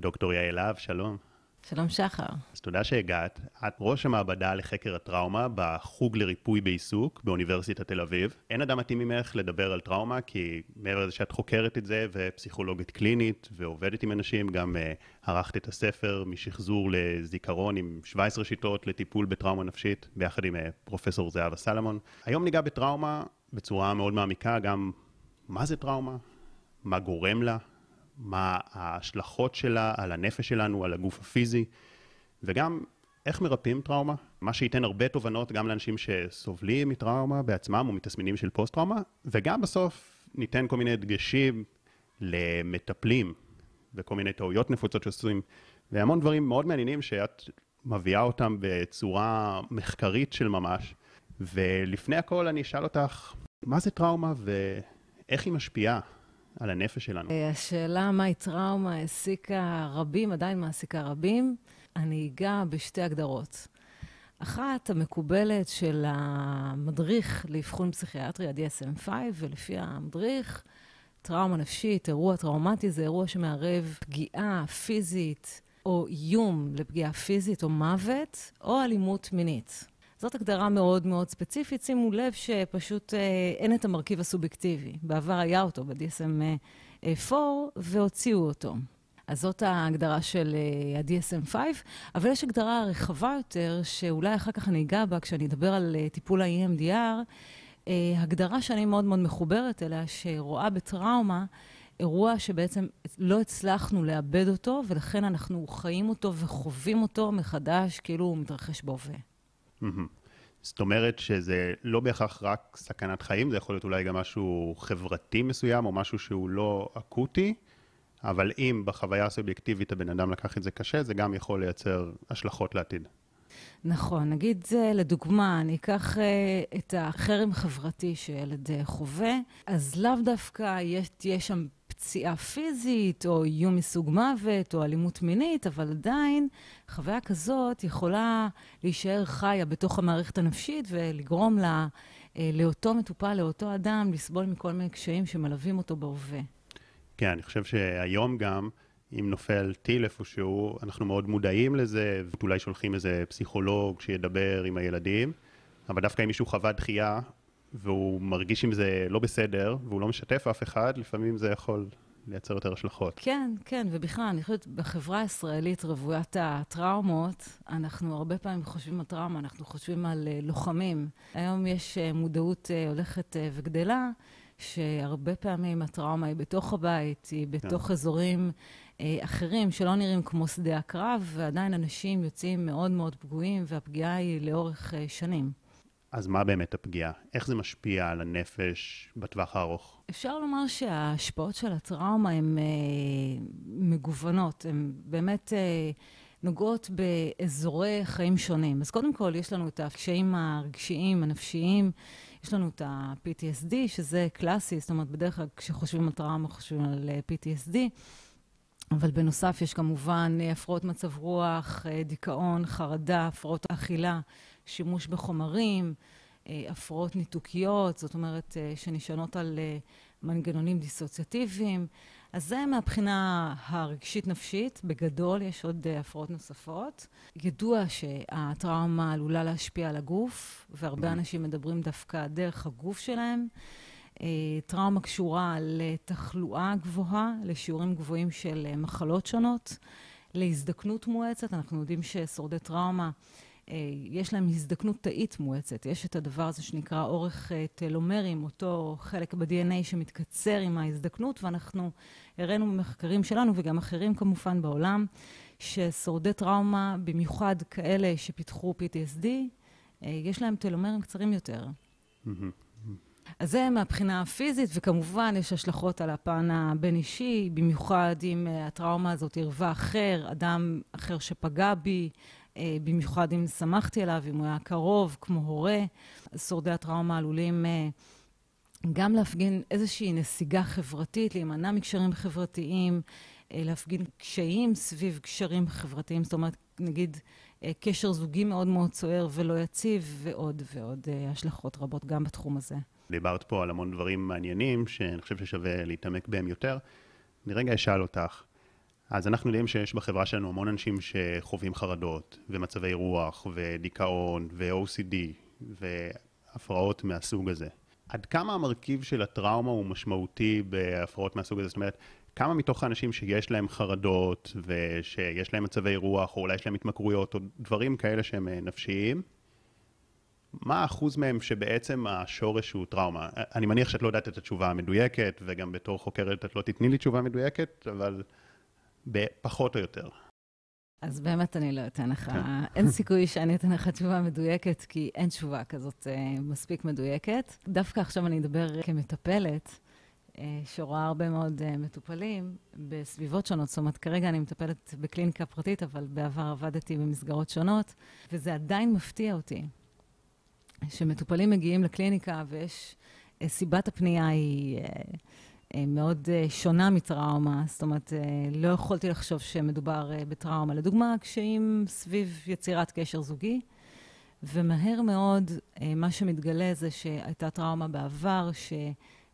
דוקטור יעל להב, שלום. שלום שחר. אז תודה שהגעת. את ראש המעבדה לחקר הטראומה בחוג לריפוי בעיסוק באוניברסיטת תל אביב. אין אדם מתאים ממך לדבר על טראומה, כי מעבר לזה שאת חוקרת את זה ופסיכולוגית קלינית ועובדת עם אנשים, גם uh, ערכת את הספר משחזור לזיכרון עם 17 שיטות לטיפול בטראומה נפשית, ביחד עם uh, פרופסור זהבה סלמון. היום ניגע בטראומה בצורה מאוד מעמיקה, גם מה זה טראומה, מה גורם לה, מה ההשלכות שלה על הנפש שלנו, על הגוף הפיזי, וגם איך מרפאים טראומה, מה שייתן הרבה תובנות גם לאנשים שסובלים מטראומה בעצמם או מתסמינים של פוסט-טראומה, וגם בסוף ניתן כל מיני דגשים למטפלים וכל מיני טעויות נפוצות שעושים, והמון דברים מאוד מעניינים שאת מביאה אותם בצורה מחקרית של ממש. ולפני הכל אני אשאל אותך, מה זה טראומה ואיך היא משפיעה על הנפש שלנו. אה, השאלה מהי טראומה העסיקה רבים, עדיין מעסיקה רבים. אני אגע בשתי הגדרות. אחת, המקובלת של המדריך לאבחון פסיכיאטרי, ה-DSM-5, ולפי המדריך, טראומה נפשית, אירוע טראומטי, זה אירוע שמערב פגיעה פיזית או איום לפגיעה פיזית או מוות, או אלימות מינית. זאת הגדרה מאוד מאוד ספציפית. שימו לב שפשוט אה, אין את המרכיב הסובייקטיבי. בעבר היה אותו ב-DSM-4 והוציאו אותו. אז זאת ההגדרה של אה, ה-DSM-5, אבל יש הגדרה רחבה יותר, שאולי אחר כך אני אגע בה כשאני אדבר על אה, טיפול ה-EMDR, אה, הגדרה שאני מאוד מאוד מחוברת אליה, שרואה בטראומה אירוע שבעצם לא הצלחנו לאבד אותו, ולכן אנחנו חיים אותו וחווים אותו מחדש, כאילו הוא מתרחש בהווה. זאת אומרת שזה לא בהכרח רק סכנת חיים, זה יכול להיות אולי גם משהו חברתי מסוים, או משהו שהוא לא אקוטי, אבל אם בחוויה הסובייקטיבית הבן אדם לקח את זה קשה, זה גם יכול לייצר השלכות לעתיד. נכון, נגיד לדוגמה, אני אקח uh, את החרם החברתי שילד uh, חווה, אז לאו דווקא יש, תהיה שם פציעה פיזית, או איום מסוג מוות, או אלימות מינית, אבל עדיין חוויה כזאת יכולה להישאר חיה בתוך המערכת הנפשית ולגרום לה, אה, לאותו מטופל, לאותו אדם, לסבול מכל מיני קשיים שמלווים אותו בהווה. כן, אני חושב שהיום גם, אם נופל טיל איפשהו, אנחנו מאוד מודעים לזה, ואולי שולחים איזה פסיכולוג שידבר עם הילדים, אבל דווקא אם מישהו חווה דחייה, והוא מרגיש עם זה לא בסדר, והוא לא משתף אף אחד, לפעמים זה יכול לייצר יותר השלכות. כן, כן, ובכלל, אני חושבת, בחברה הישראלית רוויית הטראומות, אנחנו הרבה פעמים חושבים על טראומה, אנחנו חושבים על uh, לוחמים. היום יש uh, מודעות uh, הולכת uh, וגדלה, שהרבה פעמים הטראומה היא בתוך הבית, היא בתוך כן. אזורים uh, אחרים שלא נראים כמו שדה הקרב, ועדיין אנשים יוצאים מאוד מאוד פגועים, והפגיעה היא לאורך uh, שנים. אז מה באמת הפגיעה? איך זה משפיע על הנפש בטווח הארוך? אפשר לומר שההשפעות של הטראומה הן אה, מגוונות, הן באמת אה, נוגעות באזורי חיים שונים. אז קודם כל, יש לנו את הקשיים הרגשיים, הנפשיים, יש לנו את ה-PTSD, שזה קלאסי, זאת אומרת, בדרך כלל כשחושבים על טראומה, חושבים על אה, PTSD. אבל בנוסף יש כמובן אה, הפרעות מצב רוח, אה, דיכאון, חרדה, הפרעות אכילה, שימוש בחומרים, אה, הפרעות ניתוקיות, זאת אומרת, שנשענות על מנגנונים דיסוציאטיביים. אז זה מהבחינה הרגשית-נפשית, בגדול יש עוד הפרעות נוספות. ידוע שהטראומה עלולה להשפיע על הגוף, והרבה mm-hmm. אנשים מדברים דווקא דרך הגוף שלהם. אה, טראומה קשורה לתחלואה גבוהה, לשיעורים גבוהים של אה, מחלות שונות, להזדקנות מואצת. אנחנו יודעים ששורדי טראומה, אה, יש להם הזדקנות תאית מואצת. יש את הדבר הזה שנקרא אורך טלומרים, אותו חלק ב-DNA שמתקצר עם ההזדקנות, ואנחנו הראינו במחקרים שלנו, וגם אחרים כמובן בעולם, ששורדי טראומה, במיוחד כאלה שפיתחו PTSD, יש להם טלומרים קצרים יותר. אז זה מהבחינה הפיזית, וכמובן יש השלכות על הפן הבין-אישי, במיוחד אם הטראומה הזאת ערבה אחר, אדם אחר שפגע בי, במיוחד אם שמחתי עליו, אם הוא היה קרוב, כמו הורה. שורדי הטראומה עלולים uh, גם להפגין איזושהי נסיגה חברתית, להימנע מקשרים חברתיים, uh, להפגין קשיים סביב קשרים חברתיים, זאת אומרת, נגיד, קשר זוגי מאוד מאוד סוער ולא יציב, ועוד ועוד השלכות רבות גם בתחום הזה. דיברת פה על המון דברים מעניינים, שאני חושב ששווה להתעמק בהם יותר. אני רגע אשאל אותך, אז אנחנו יודעים שיש בחברה שלנו המון אנשים שחווים חרדות, ומצבי רוח, ודיכאון, ו-OCD, והפרעות מהסוג הזה. עד כמה המרכיב של הטראומה הוא משמעותי בהפרעות מהסוג הזה? זאת אומרת, כמה מתוך האנשים שיש להם חרדות, ושיש להם מצבי רוח, או אולי יש להם התמכרויות, או דברים כאלה שהם אה, נפשיים, מה האחוז מהם שבעצם השורש הוא טראומה? אני מניח שאת לא יודעת את התשובה המדויקת, וגם בתור חוקרת את לא תתני לי תשובה מדויקת, אבל פחות או יותר. אז באמת אני לא אתן לך, כן. אין סיכוי שאני אתן לך תשובה מדויקת, כי אין תשובה כזאת אה, מספיק מדויקת. דווקא עכשיו אני אדבר כמטפלת, אה, שרואה הרבה מאוד אה, מטופלים בסביבות שונות. זאת אומרת, כרגע אני מטפלת בקליניקה פרטית, אבל בעבר עבדתי במסגרות שונות, וזה עדיין מפתיע אותי. שמטופלים מגיעים לקליניקה ויש, אה, סיבת הפנייה היא אה, מאוד שונה מטראומה, זאת אומרת, לא יכולתי לחשוב שמדובר בטראומה. לדוגמה, קשיים סביב יצירת קשר זוגי, ומהר מאוד מה שמתגלה זה שהייתה טראומה בעבר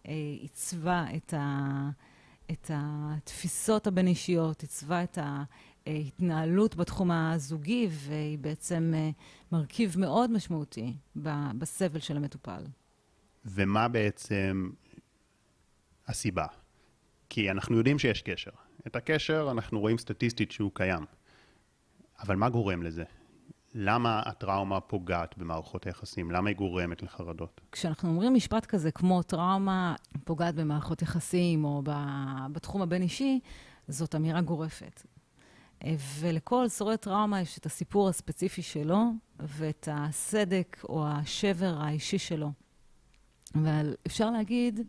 שעיצבה את, ה, את התפיסות הבין-אישיות, עיצבה את ה... התנהלות בתחום הזוגי, והיא בעצם אה, מרכיב מאוד משמעותי בסבל של המטופל. ומה בעצם הסיבה? כי אנחנו יודעים שיש קשר. את הקשר אנחנו רואים סטטיסטית שהוא קיים. אבל מה גורם לזה? למה הטראומה פוגעת במערכות היחסים? למה היא גורמת לחרדות? כשאנחנו אומרים משפט כזה, כמו טראומה פוגעת במערכות יחסים או בתחום הבין-אישי, זאת אמירה גורפת. ולכל שורד טראומה יש את הסיפור הספציפי שלו ואת הסדק או השבר האישי שלו. אבל אפשר להגיד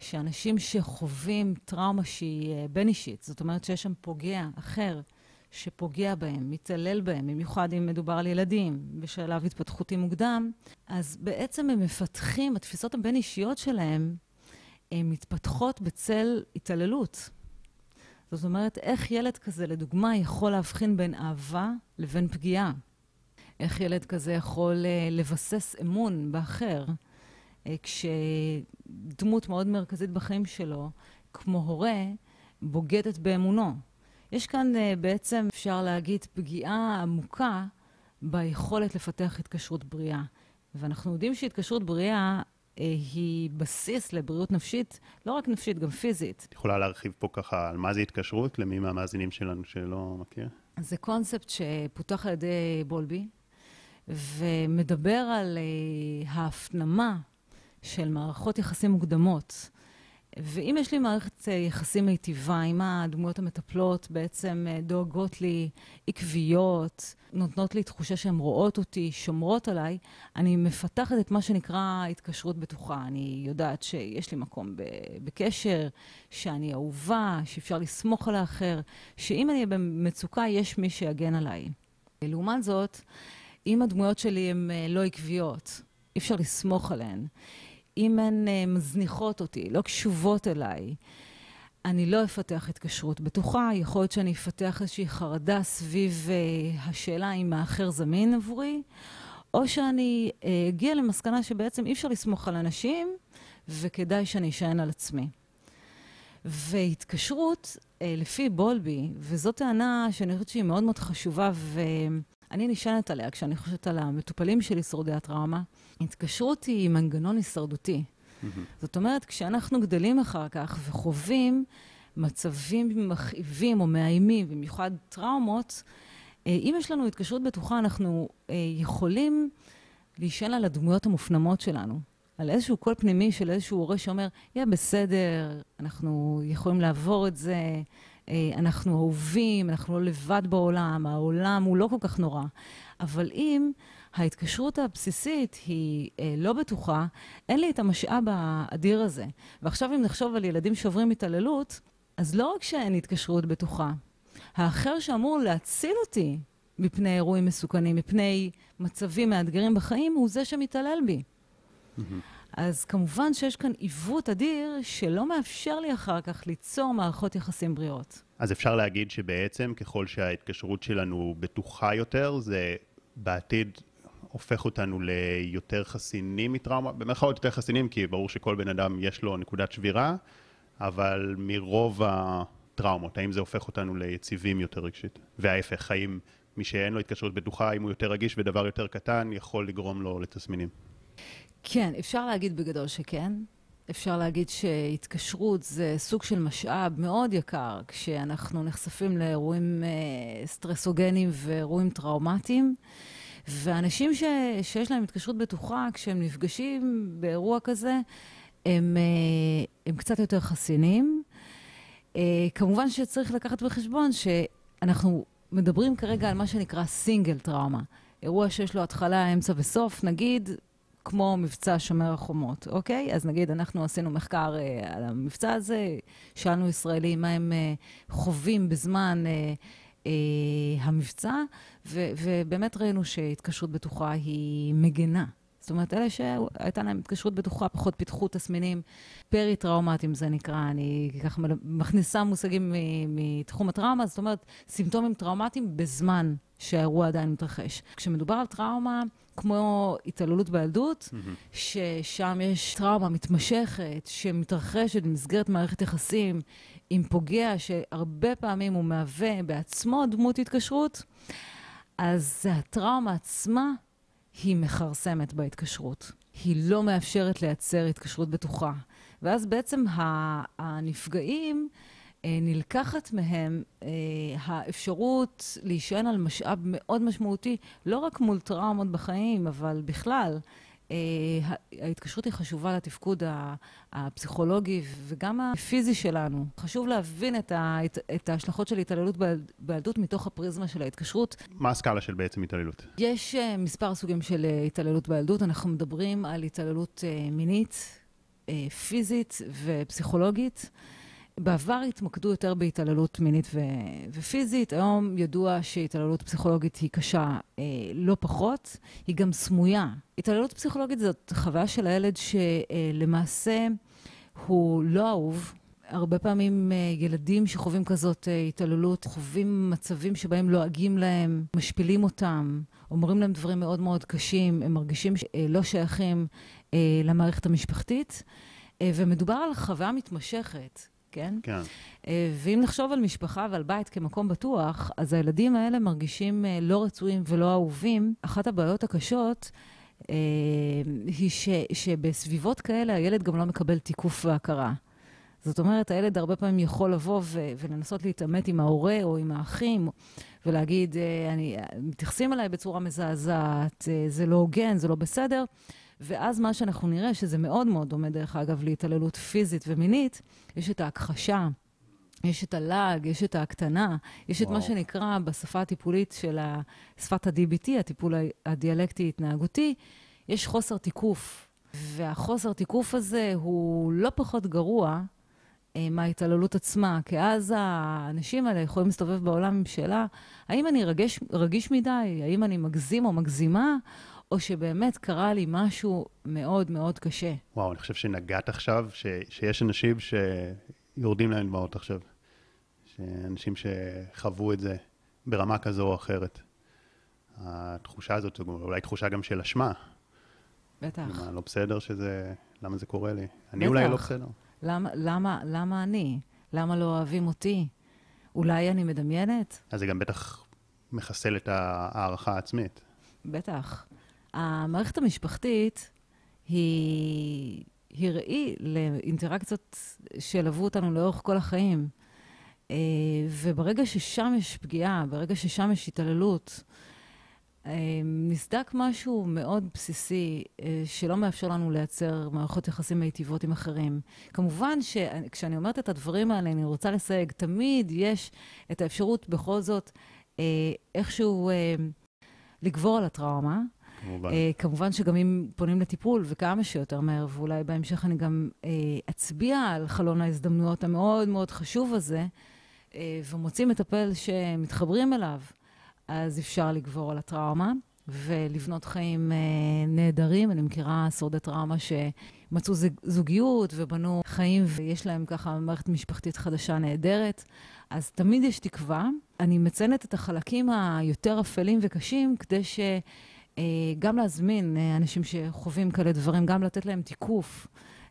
שאנשים שחווים טראומה שהיא אה, בין-אישית, זאת אומרת שיש שם פוגע אחר שפוגע בהם, מתעלל בהם, במיוחד אם מדובר על ילדים בשלב התפתחותי מוקדם, אז בעצם הם מפתחים, התפיסות הבין-אישיות שלהם, הן מתפתחות בצל התעללות. זאת אומרת, איך ילד כזה, לדוגמה, יכול להבחין בין אהבה לבין פגיעה? איך ילד כזה יכול uh, לבסס אמון באחר, כשדמות מאוד מרכזית בחיים שלו, כמו הורה, בוגדת באמונו? יש כאן uh, בעצם, אפשר להגיד, פגיעה עמוקה ביכולת לפתח התקשרות בריאה. ואנחנו יודעים שהתקשרות בריאה אה, היא בסיס לבריאות נפשית, לא רק נפשית, גם פיזית. את יכולה להרחיב פה ככה על מה זה התקשרות, למי מהמאזינים שלנו שלא מכיר? זה קונספט שפותח על ידי בולבי, ומדבר על ההפנמה של מערכות יחסים מוקדמות ואם יש לי מערכת אה, יחסים מיטיבה, אם הדמויות המטפלות בעצם אה, דואגות לי, עקביות, נותנות לי תחושה שהן רואות אותי, שומרות עליי, אני מפתחת את מה שנקרא התקשרות בטוחה. אני יודעת שיש לי מקום בקשר, שאני אהובה, שאפשר לסמוך על האחר, שאם אני במצוקה, יש מי שיגן עליי. לעומת זאת, אם הדמויות שלי הן אה, לא עקביות, אי אפשר לסמוך עליהן. אם הן uh, מזניחות אותי, לא קשובות אליי, אני לא אפתח התקשרות בטוחה. יכול להיות שאני אפתח איזושהי חרדה סביב uh, השאלה אם האחר זמין עבורי, או שאני uh, אגיע למסקנה שבעצם אי אפשר לסמוך על אנשים, וכדאי שאני אשען על עצמי. והתקשרות, uh, לפי בולבי, וזו טענה שאני חושבת שהיא מאוד מאוד חשובה, ואני נשענת עליה כשאני חושבת על המטופלים שלי, שורדי הטראומה, התקשרות היא מנגנון הישרדותי. Mm-hmm. זאת אומרת, כשאנחנו גדלים אחר כך וחווים מצבים מכאיבים או מאיימים, במיוחד טראומות, אה, אם יש לנו התקשרות בטוחה, אנחנו אה, יכולים להישען על הדמויות המופנמות שלנו. על איזשהו קול פנימי של איזשהו הורה שאומר, יהיה בסדר, אנחנו יכולים לעבור את זה, אנחנו אהובים, אנחנו לא לבד בעולם, העולם הוא לא כל כך נורא. אבל אם ההתקשרות הבסיסית היא אה, לא בטוחה, אין לי את המשאב האדיר הזה. ועכשיו אם נחשוב על ילדים שעוברים התעללות, אז לא רק שאין התקשרות בטוחה, האחר שאמור להציל אותי מפני אירועים מסוכנים, מפני מצבים מאתגרים בחיים, הוא זה שמתעלל בי. Mm-hmm. אז כמובן שיש כאן עיוות אדיר שלא מאפשר לי אחר כך ליצור מערכות יחסים בריאות. אז אפשר להגיד שבעצם ככל שההתקשרות שלנו בטוחה יותר, זה בעתיד הופך אותנו ליותר חסינים מטראומה, במרכאות יותר חסינים, כי ברור שכל בן אדם יש לו נקודת שבירה, אבל מרוב טראומות? האם זה הופך אותנו ליציבים יותר רגשית? וההפך, האם מי שאין לו התקשרות בטוחה, אם הוא יותר רגיש ודבר יותר קטן, יכול לגרום לו לתסמינים? כן, אפשר להגיד בגדול שכן. אפשר להגיד שהתקשרות זה סוג של משאב מאוד יקר כשאנחנו נחשפים לאירועים אה, סטרסוגנים ואירועים טראומטיים. ואנשים ש, שיש להם התקשרות בטוחה, כשהם נפגשים באירוע כזה, הם, אה, הם קצת יותר חסינים. אה, כמובן שצריך לקחת בחשבון שאנחנו מדברים כרגע על מה שנקרא סינגל טראומה. אירוע שיש לו התחלה, אמצע וסוף, נגיד כמו מבצע שומר החומות, אוקיי? אז נגיד, אנחנו עשינו מחקר אה, על המבצע הזה, שאלנו ישראלים מה הם אה, חווים בזמן אה, אה, המבצע, ו- ובאמת ראינו שהתקשרות בטוחה היא מגנה. זאת אומרת, אלה שהייתה להם התקשרות בטוחה, פחות פיתחו תסמינים פרי-טראומטיים, זה נקרא, אני ככה מכניסה מושגים מתחום הטראומה, זאת אומרת, סימפטומים טראומטיים בזמן שהאירוע עדיין מתרחש. כשמדובר על טראומה, כמו התעללות בילדות, mm-hmm. ששם יש טראומה מתמשכת, שמתרחשת במסגרת מערכת יחסים עם פוגע, שהרבה פעמים הוא מהווה בעצמו דמות התקשרות, אז הטראומה עצמה היא מכרסמת בהתקשרות. היא לא מאפשרת לייצר התקשרות בטוחה. ואז בעצם הנפגעים, נלקחת מהם אה, האפשרות להישען על משאב מאוד משמעותי, לא רק מול טראומות בחיים, אבל בכלל. אה, ההתקשרות היא חשובה לתפקוד הפסיכולוגי וגם הפיזי שלנו. חשוב להבין את, ה, את ההשלכות של התעללות בילדות מתוך הפריזמה של ההתקשרות. מה הסקאלה של בעצם התעללות? יש מספר סוגים של התעללות בילדות. אנחנו מדברים על התעללות מינית, פיזית ופסיכולוגית. בעבר התמקדו יותר בהתעללות מינית ו- ופיזית, היום ידוע שהתעללות פסיכולוגית היא קשה אה, לא פחות, היא גם סמויה. התעללות פסיכולוגית זאת חוויה של הילד שלמעשה אה, הוא לא אהוב. הרבה פעמים אה, ילדים שחווים כזאת אה, התעללות חווים מצבים שבהם לועגים להם, משפילים אותם, אומרים להם דברים מאוד מאוד קשים, הם מרגישים שלא שייכים אה, למערכת המשפחתית, אה, ומדובר על חוויה מתמשכת. כן? כן. אה, ואם נחשוב על משפחה ועל בית כמקום בטוח, אז הילדים האלה מרגישים אה, לא רצויים ולא אהובים. אחת הבעיות הקשות אה, היא ש, שבסביבות כאלה הילד גם לא מקבל תיקוף והכרה. זאת אומרת, הילד הרבה פעמים יכול לבוא ו- ולנסות להתעמת עם ההורה או עם האחים, ולהגיד, אני, מתייחסים אליי בצורה מזעזעת, זה לא הוגן, זה לא בסדר. ואז מה שאנחנו נראה, שזה מאוד מאוד דומה, דרך אגב, להתעללות פיזית ומינית, יש את ההכחשה. יש את הלעג, יש את ההקטנה, יש וואו. את מה שנקרא בשפה הטיפולית של שפת ה-DBT, הטיפול הדיאלקטי-התנהגותי, יש חוסר תיקוף. והחוסר תיקוף הזה הוא לא פחות גרוע אה, מההתעללות עצמה, כי אז האנשים האלה יכולים להסתובב בעולם עם שאלה, האם אני רגש, רגיש מדי? האם אני מגזים או מגזימה? או שבאמת קרה לי משהו מאוד מאוד קשה. וואו, אני חושב שנגעת עכשיו, ש, שיש אנשים שיורדים להם דמעות עכשיו. שאנשים שחוו את זה ברמה כזו או אחרת. התחושה הזאת, אולי תחושה גם של אשמה. בטח. למה לא בסדר שזה, למה זה קורה לי? אני בטח. אולי לא בסדר. למה, למה, למה אני? למה לא אוהבים אותי? אולי אני מדמיינת? אז זה גם בטח מחסל את ההערכה העצמית. בטח. המערכת המשפחתית היא, היא ראי לאינטראקציות שילוו אותנו לאורך כל החיים. אה, וברגע ששם יש פגיעה, ברגע ששם יש התעללות, אה, נסדק משהו מאוד בסיסי אה, שלא מאפשר לנו לייצר מערכות יחסים מיטיבות עם אחרים. כמובן שכשאני אומרת את הדברים האלה, אני רוצה לסייג, תמיד יש את האפשרות בכל זאת איכשהו לגבור על הטראומה. כמובן. Uh, כמובן שגם אם פונים לטיפול, וכמה שיותר מהר, ואולי בהמשך אני גם uh, אצביע על חלון ההזדמנויות המאוד מאוד חשוב הזה, uh, ומוצאים מטפל שמתחברים אליו, אז אפשר לגבור על הטראומה. ולבנות חיים אה, נהדרים. אני מכירה שורדי טראומה שמצאו זוגיות ובנו חיים, ויש להם ככה מערכת משפחתית חדשה נהדרת. אז תמיד יש תקווה. אני מציינת את החלקים היותר אפלים וקשים, כדי ש... אה, גם להזמין אה, אנשים שחווים כאלה דברים, גם לתת להם תיקוף,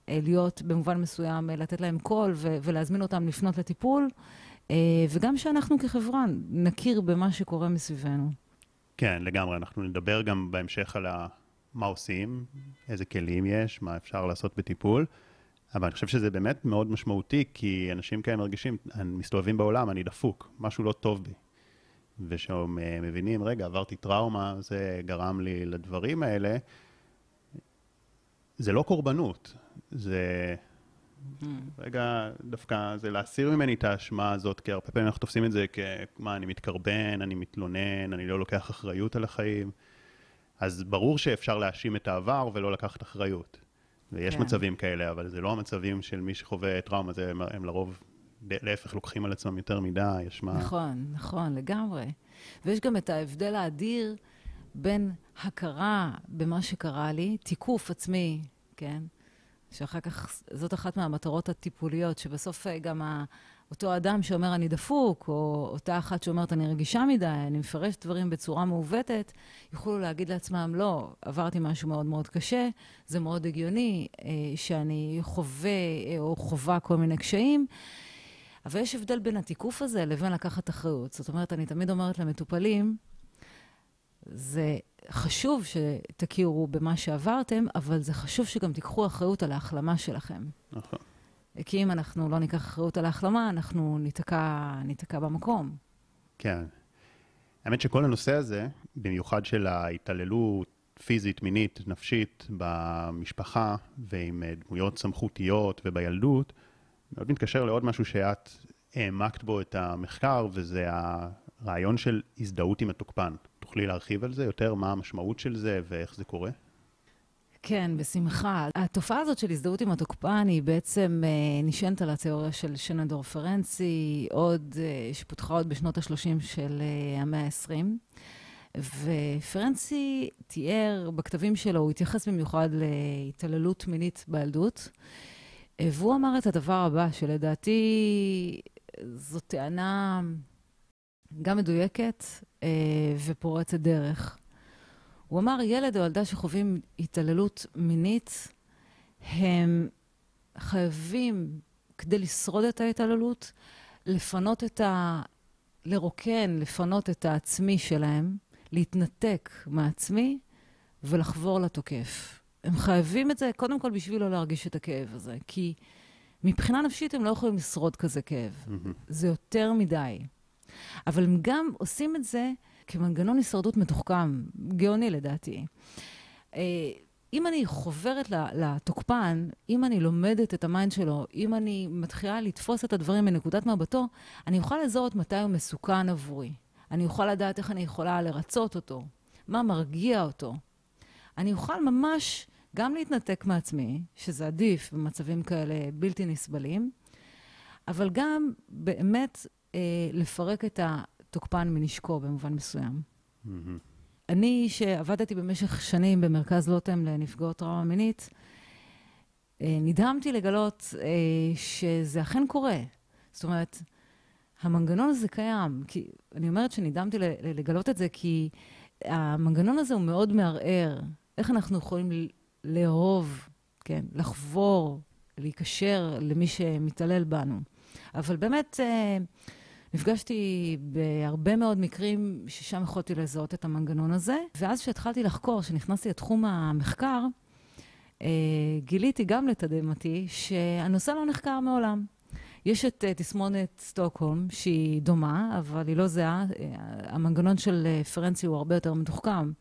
אה, להיות במובן מסוים, לתת להם קול ולהזמין אותם לפנות לטיפול. וגם שאנחנו כחברה נכיר במה שקורה מסביבנו. כן, לגמרי. אנחנו נדבר גם בהמשך על מה עושים, איזה כלים יש, מה אפשר לעשות בטיפול. אבל אני חושב שזה באמת מאוד משמעותי, כי אנשים כאלה מרגישים, הם מסתובבים בעולם, אני דפוק, משהו לא טוב בי. ושהם מבינים, רגע, עברתי טראומה, זה גרם לי לדברים האלה. זה לא קורבנות, זה... Mm. רגע, דווקא זה להסיר ממני את האשמה הזאת, כי הרבה פעמים אנחנו תופסים את זה כמה, אני מתקרבן, אני מתלונן, אני לא לוקח אחריות על החיים. אז ברור שאפשר להאשים את העבר ולא לקחת אחריות. ויש כן. מצבים כאלה, אבל זה לא המצבים של מי שחווה טראומה, זה הם לרוב, להפך, לוקחים על עצמם יותר מדי, אשמה. נכון, נכון, לגמרי. ויש גם את ההבדל האדיר בין הכרה במה שקרה לי, תיקוף עצמי, כן? שאחר כך, זאת אחת מהמטרות הטיפוליות, שבסוף אה, גם ה... אותו אדם שאומר אני דפוק, או אותה אחת שאומרת אני רגישה מדי, אני מפרש דברים בצורה מעוותת, יוכלו להגיד לעצמם, לא, עברתי משהו מאוד מאוד קשה, זה מאוד הגיוני אה, שאני חווה אה, או חווה כל מיני קשיים. אבל יש הבדל בין התיקוף הזה לבין לקחת אחריות. זאת אומרת, אני תמיד אומרת למטופלים, זה חשוב שתכירו במה שעברתם, אבל זה חשוב שגם תיקחו אחריות על ההחלמה שלכם. נכון. כי אם אנחנו לא ניקח אחריות על ההחלמה, אנחנו ניתקע, ניתקע במקום. כן. האמת שכל הנושא הזה, במיוחד של ההתעללות פיזית, מינית, נפשית במשפחה ועם אה, דמויות סמכותיות ובילדות, מאוד מתקשר לעוד משהו שאת העמקת בו את המחקר, וזה הרעיון של הזדהות עם התוקפן. תוכלי להרחיב על זה יותר, מה המשמעות של זה ואיך זה קורה? כן, בשמחה. התופעה הזאת של הזדהות עם התוקפן היא בעצם אה, נשענת על התיאוריה של שנדור פרנצי, עוד, אה, שפותחה עוד בשנות ה-30 של אה, המאה ה-20. ופרנצי תיאר בכתבים שלו, הוא התייחס במיוחד להתעללות מינית בילדות, אה, והוא אמר את הדבר הבא, שלדעתי זו טענה גם מדויקת אה, ופורצת דרך. הוא אמר, ילד או ילדה שחווים התעללות מינית, הם חייבים, כדי לשרוד את ההתעללות, לפנות את ה... לרוקן, לפנות את העצמי שלהם, להתנתק מהעצמי ולחבור לתוקף. הם חייבים את זה קודם כל בשביל לא להרגיש את הכאב הזה, כי מבחינה נפשית הם לא יכולים לשרוד כזה כאב. Mm-hmm. זה יותר מדי. אבל הם גם עושים את זה כמנגנון הישרדות מתוחכם, גאוני לדעתי. אה, אם אני חוברת לתוקפן, אם אני לומדת את ה mind שלו, אם אני מתחילה לתפוס את הדברים מנקודת מבטו, אני אוכל לזהות מתי הוא מסוכן עבורי. אני אוכל לדעת איך אני יכולה לרצות אותו, מה מרגיע אותו. אני אוכל ממש גם להתנתק מעצמי, שזה עדיף במצבים כאלה בלתי נסבלים, אבל גם באמת אה, לפרק את התוקפן מנשקו במובן מסוים. Mm-hmm. אני, שעבדתי במשך שנים במרכז לוטם לנפגעות טראומה מינית, אה, נדהמתי לגלות אה, שזה אכן קורה. זאת אומרת, המנגנון הזה קיים. כי, אני אומרת שנדהמתי לגלות את זה כי המנגנון הזה הוא מאוד מערער. איך אנחנו יכולים לאהוב, כן, לחבור, להיקשר למי שמתעלל בנו. אבל באמת, אה, נפגשתי בהרבה מאוד מקרים ששם יכולתי לזהות את המנגנון הזה, ואז כשהתחלתי לחקור, כשנכנסתי לתחום המחקר, אה, גיליתי גם לתדהמתי שהנושא לא נחקר מעולם. יש את uh, תסמונת סטוקהולם, שהיא דומה, אבל היא לא זהה. המנגנון של פרנצי הוא הרבה יותר מתוחכם.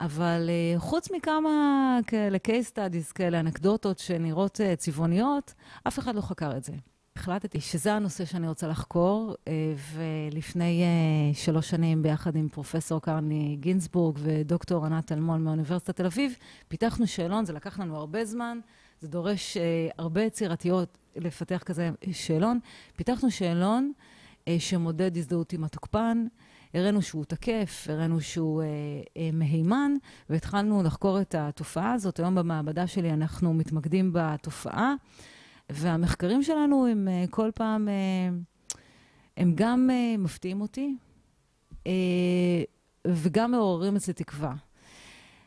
אבל uh, חוץ מכמה כאלה case studies, כאלה אנקדוטות שנראות uh, צבעוניות, אף אחד לא חקר את זה. החלטתי שזה הנושא שאני רוצה לחקור, uh, ולפני שלוש שנים, ביחד עם פרופסור קרני גינזבורג ודוקטור ענת אלמון מאוניברסיטת תל אביב, פיתחנו שאלון, זה לקח לנו הרבה זמן, זה דורש הרבה יצירתיות לפתח כזה שאלון. פיתחנו שאלון שמודד הזדהות עם התוקפן. הראינו שהוא תקף, הראינו שהוא אה, אה, מהימן, והתחלנו לחקור את התופעה הזאת. היום במעבדה שלי אנחנו מתמקדים בתופעה, והמחקרים שלנו הם אה, כל פעם, אה, הם גם אה, מפתיעים אותי, אה, וגם מעוררים אצלי תקווה.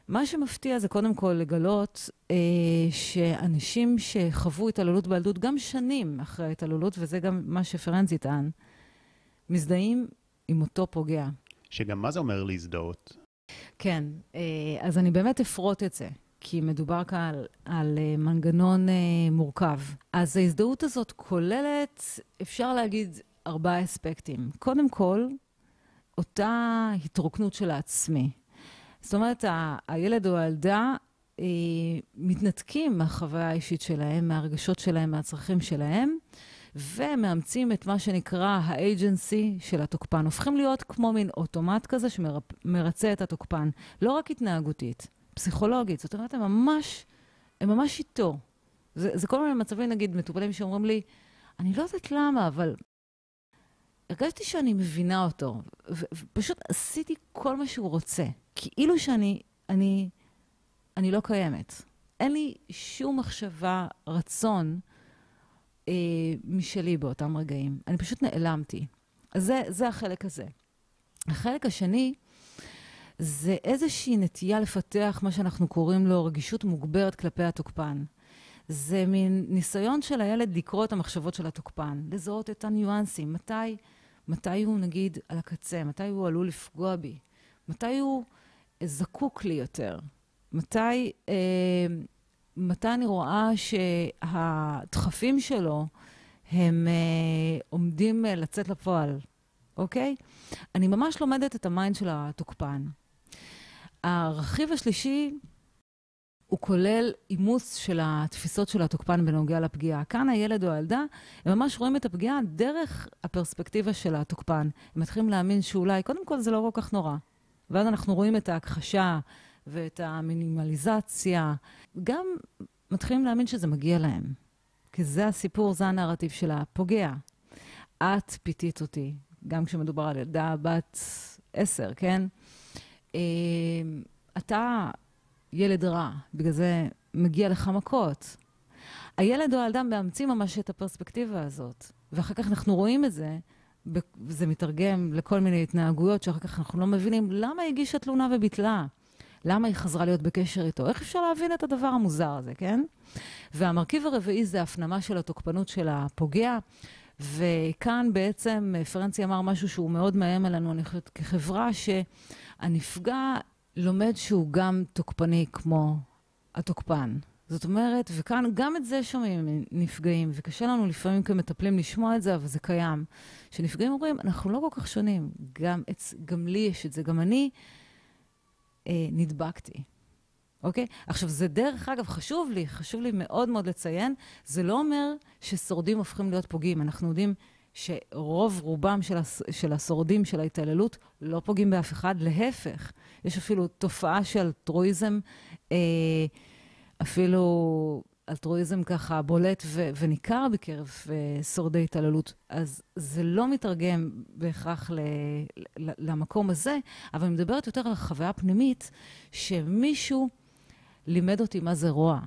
מה שמפתיע זה קודם כל לגלות אה, שאנשים שחוו התעללות בילדות גם שנים אחרי ההתעללות, וזה גם מה שפרנזי טען, מזדהים עם אותו פוגע. שגם מה זה אומר להזדהות? כן, אה, אז אני באמת אפרוט את זה, כי מדובר כאן על, על אה, מנגנון אה, מורכב. אז ההזדהות הזאת כוללת, אפשר להגיד, ארבעה אספקטים. קודם כל, אותה התרוקנות של העצמי. זאת אומרת, ה- הילד או הילדה אה, מתנתקים מהחוויה האישית שלהם, מהרגשות שלהם, מהצרכים שלהם, ומאמצים את מה שנקרא האג'נסי של התוקפן. הופכים להיות כמו מין אוטומט כזה שמרצה את התוקפן. לא רק התנהגותית, פסיכולוגית. זאת אומרת, הם ממש, הם ממש איתו. זה, זה כל מיני מצבים, נגיד, מטופלים שאומרים לי, אני לא יודעת למה, אבל הרגשתי שאני מבינה אותו, ופשוט עשיתי כל מה שהוא רוצה. כאילו שאני, אני, אני לא קיימת. אין לי שום מחשבה, רצון אה, משלי באותם רגעים. אני פשוט נעלמתי. אז זה, זה החלק הזה. החלק השני, זה איזושהי נטייה לפתח מה שאנחנו קוראים לו רגישות מוגברת כלפי התוקפן. זה מין ניסיון של הילד לקרוא את המחשבות של התוקפן, לזהות את הניואנסים, מתי, מתי הוא נגיד על הקצה, מתי הוא עלול לפגוע בי, מתי הוא זקוק לי יותר, מתי, אה, מתי אני רואה שהדחפים שלו הם אה, עומדים אה, לצאת לפועל, אוקיי? אני ממש לומדת את ה mind של התוקפן. הרכיב השלישי הוא כולל אימוץ של התפיסות של התוקפן בנוגע לפגיעה. כאן הילד או הילדה, הם ממש רואים את הפגיעה דרך הפרספקטיבה של התוקפן. הם מתחילים להאמין שאולי, קודם כל זה לא כל כך נורא. ואז אנחנו רואים את ההכחשה ואת המינימליזציה. גם מתחילים להאמין שזה מגיע להם. כי זה הסיפור, זה הנרטיב של הפוגע. את פיתית אותי, גם כשמדובר על ילדה בת עשר, כן? אה, אתה ילד רע, בגלל זה מגיע לך מכות. הילד או הילדה מאמצים ממש את הפרספקטיבה הזאת, ואחר כך אנחנו רואים את זה, וזה מתרגם לכל מיני התנהגויות שאחר כך אנחנו לא מבינים למה היא הגישה תלונה וביטלה. למה היא חזרה להיות בקשר איתו? איך אפשר להבין את הדבר המוזר הזה, כן? והמרכיב הרביעי זה הפנמה של התוקפנות של הפוגע. וכאן בעצם פרנצי אמר משהו שהוא מאוד מאיים עלינו, אני חושבת, כחברה, שהנפגע לומד שהוא גם תוקפני כמו התוקפן. זאת אומרת, וכאן גם את זה שומעים נפגעים, וקשה לנו לפעמים כמטפלים לשמוע את זה, אבל זה קיים. שנפגעים אומרים, אנחנו לא כל כך שונים, גם, גם לי יש את זה, גם אני אה, נדבקתי. אוקיי? עכשיו, זה דרך אגב, חשוב לי, חשוב לי מאוד מאוד לציין, זה לא אומר ששורדים הופכים להיות פוגעים. אנחנו יודעים שרוב רובם של, הס, של השורדים של ההתעללות לא פוגעים באף אחד, להפך. יש אפילו תופעה של אלטרואיזם, אה, אפילו אלטרואיזם ככה בולט ו- וניכר בקרב uh, שורדי התעללות. אז זה לא מתרגם בהכרח ל- ל- למקום הזה, אבל אני מדברת יותר על החוויה הפנימית, שמישהו לימד אותי מה זה רוע.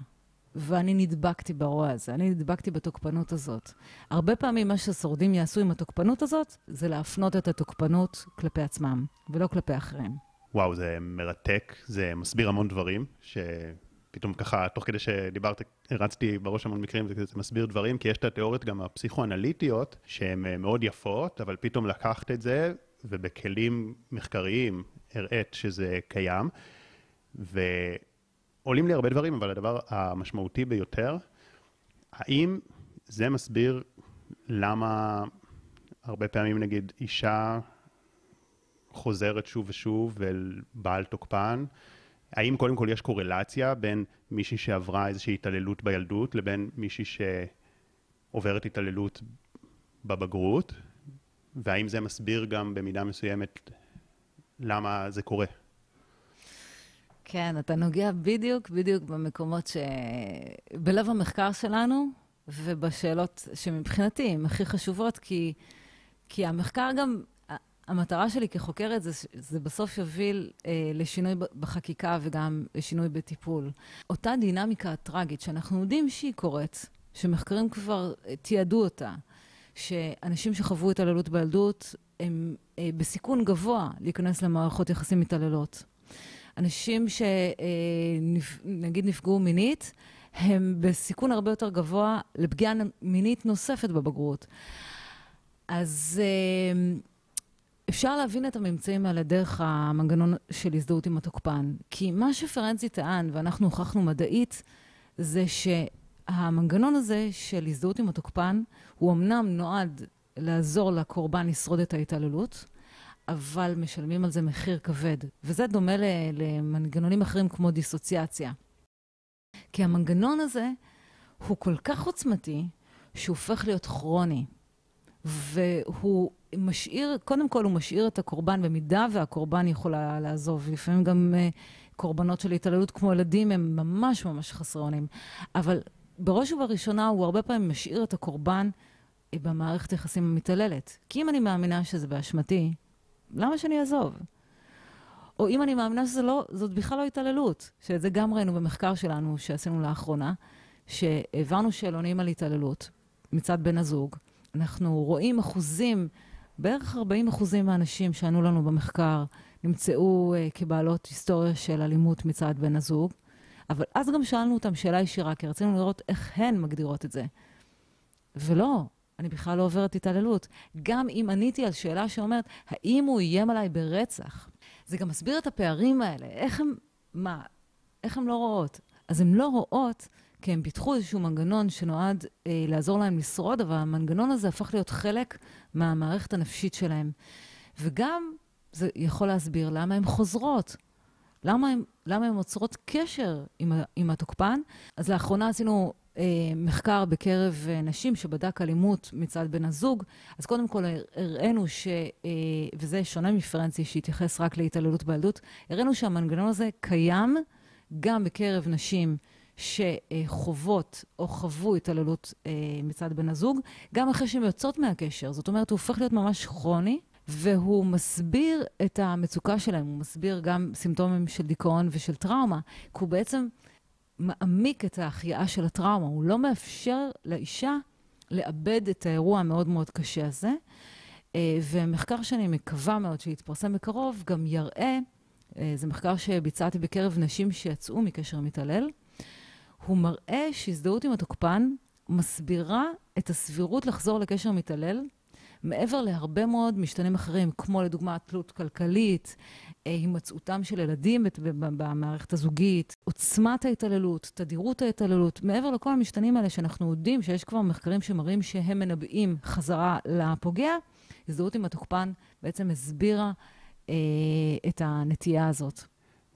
ואני נדבקתי ברוע הזה, אני נדבקתי בתוקפנות הזאת. הרבה פעמים מה ששורדים יעשו עם התוקפנות הזאת, זה להפנות את התוקפנות כלפי עצמם, ולא כלפי אחרים. וואו, זה מרתק, זה מסביר המון דברים, ש... פתאום ככה, תוך כדי שדיברת, הרצתי בראש המון מקרים, זה, זה מסביר דברים, כי יש את התיאוריות גם הפסיכואנליטיות, שהן אה, מאוד יפות, אבל פתאום לקחת את זה, ובכלים מחקריים הראית שזה קיים, ועולים לי הרבה דברים, אבל הדבר המשמעותי ביותר, האם זה מסביר למה הרבה פעמים נגיד אישה חוזרת שוב ושוב אל בעל תוקפן, האם קודם כל יש קורלציה בין מישהי שעברה איזושהי התעללות בילדות לבין מישהי שעוברת התעללות בבגרות, והאם זה מסביר גם במידה מסוימת למה זה קורה? כן, אתה נוגע בדיוק, בדיוק במקומות ש... בלב המחקר שלנו, ובשאלות שמבחינתי הן הכי חשובות, כי, כי המחקר גם המטרה שלי כחוקרת זה, זה בסוף יוביל אה, לשינוי בחקיקה וגם לשינוי בטיפול. אותה דינמיקה טראגית שאנחנו יודעים שהיא קורית, שמחקרים כבר אה, תיעדו אותה, שאנשים שחוו התעללות בילדות הם אה, בסיכון גבוה להיכנס למערכות יחסים מתעללות. אנשים שנגיד נפגעו מינית, הם בסיכון הרבה יותר גבוה לפגיעה מינית נוספת בבגרות. אז אפשר להבין את הממצאים האלה דרך המנגנון של הזדהות עם התוקפן. כי מה שפרנזי טען, ואנחנו הוכחנו מדעית, זה שהמנגנון הזה של הזדהות עם התוקפן, הוא אמנם נועד לעזור לקורבן לשרוד את ההתעללות, אבל משלמים על זה מחיר כבד. וזה דומה למנגנונים אחרים כמו דיסוציאציה. כי המנגנון הזה הוא כל כך עוצמתי, שהוא הופך להיות כרוני. והוא משאיר, קודם כל הוא משאיר את הקורבן, במידה והקורבן יכולה לעזוב. לפעמים גם uh, קורבנות של התעללות כמו ילדים הם ממש ממש חסרי אונים. אבל בראש ובראשונה הוא הרבה פעמים משאיר את הקורבן uh, במערכת יחסים המתעללת. כי אם אני מאמינה שזה באשמתי, למה שאני אעזוב? או אם אני מאמינה שזאת לא, בכלל לא התעללות, שאת זה גם ראינו במחקר שלנו שעשינו לאחרונה, שהעברנו שאלונים על התעללות מצד בן הזוג. אנחנו רואים אחוזים, בערך 40 אחוזים מהאנשים שענו לנו במחקר נמצאו uh, כבעלות היסטוריה של אלימות מצד בן הזוג, אבל אז גם שאלנו אותם שאלה ישירה, כי רצינו לראות איך הן מגדירות את זה. ולא, אני בכלל לא עוברת התעללות. גם אם עניתי על שאלה שאומרת, האם הוא איים עליי ברצח? זה גם מסביר את הפערים האלה. איך הם, מה, איך הן לא רואות? אז הן לא רואות כי הם פיתחו איזשהו מנגנון שנועד אה, לעזור להם לשרוד, אבל המנגנון הזה הפך להיות חלק מהמערכת הנפשית שלהם. וגם זה יכול להסביר למה הן חוזרות. למה הן, עוצרות קשר עם, עם התוקפן? אז לאחרונה עשינו אה, מחקר בקרב אה, נשים שבדק אלימות מצד בן הזוג. אז קודם כל הראינו ש... אה, וזה שונה מפרנצי שהתייחס רק להתעללות בילדות, הראינו שהמנגנון הזה קיים גם בקרב נשים שחוות או חוו התעללות אה, מצד בן הזוג, גם אחרי שהן יוצאות מהקשר. זאת אומרת, הוא הופך להיות ממש כרוני, והוא מסביר את המצוקה שלהם, הוא מסביר גם סימפטומים של דיכאון ושל טראומה, כי הוא בעצם מעמיק את ההחייאה של הטראומה, הוא לא מאפשר לאישה לאבד את האירוע המאוד מאוד קשה הזה. אה, ומחקר שאני מקווה מאוד שיתפרסם בקרוב, גם יראה, אה, זה מחקר שביצעתי בקרב נשים שיצאו מקשר מתעלל, הוא מראה שהזדהות עם התוקפן מסבירה את הסבירות לחזור לקשר מתעלל, מעבר להרבה מאוד משתנים אחרים, כמו לדוגמה תלות כלכלית, אה, הימצאותם של ילדים במערכת הזוגית, עוצמת ההתעללות, תדירות ההתעללות, מעבר לכל המשתנים האלה שאנחנו יודעים שיש כבר מחקרים שמראים שהם מנבאים חזרה לפוגע, הזדהות עם התוקפן בעצם הסבירה אה, את הנטייה הזאת.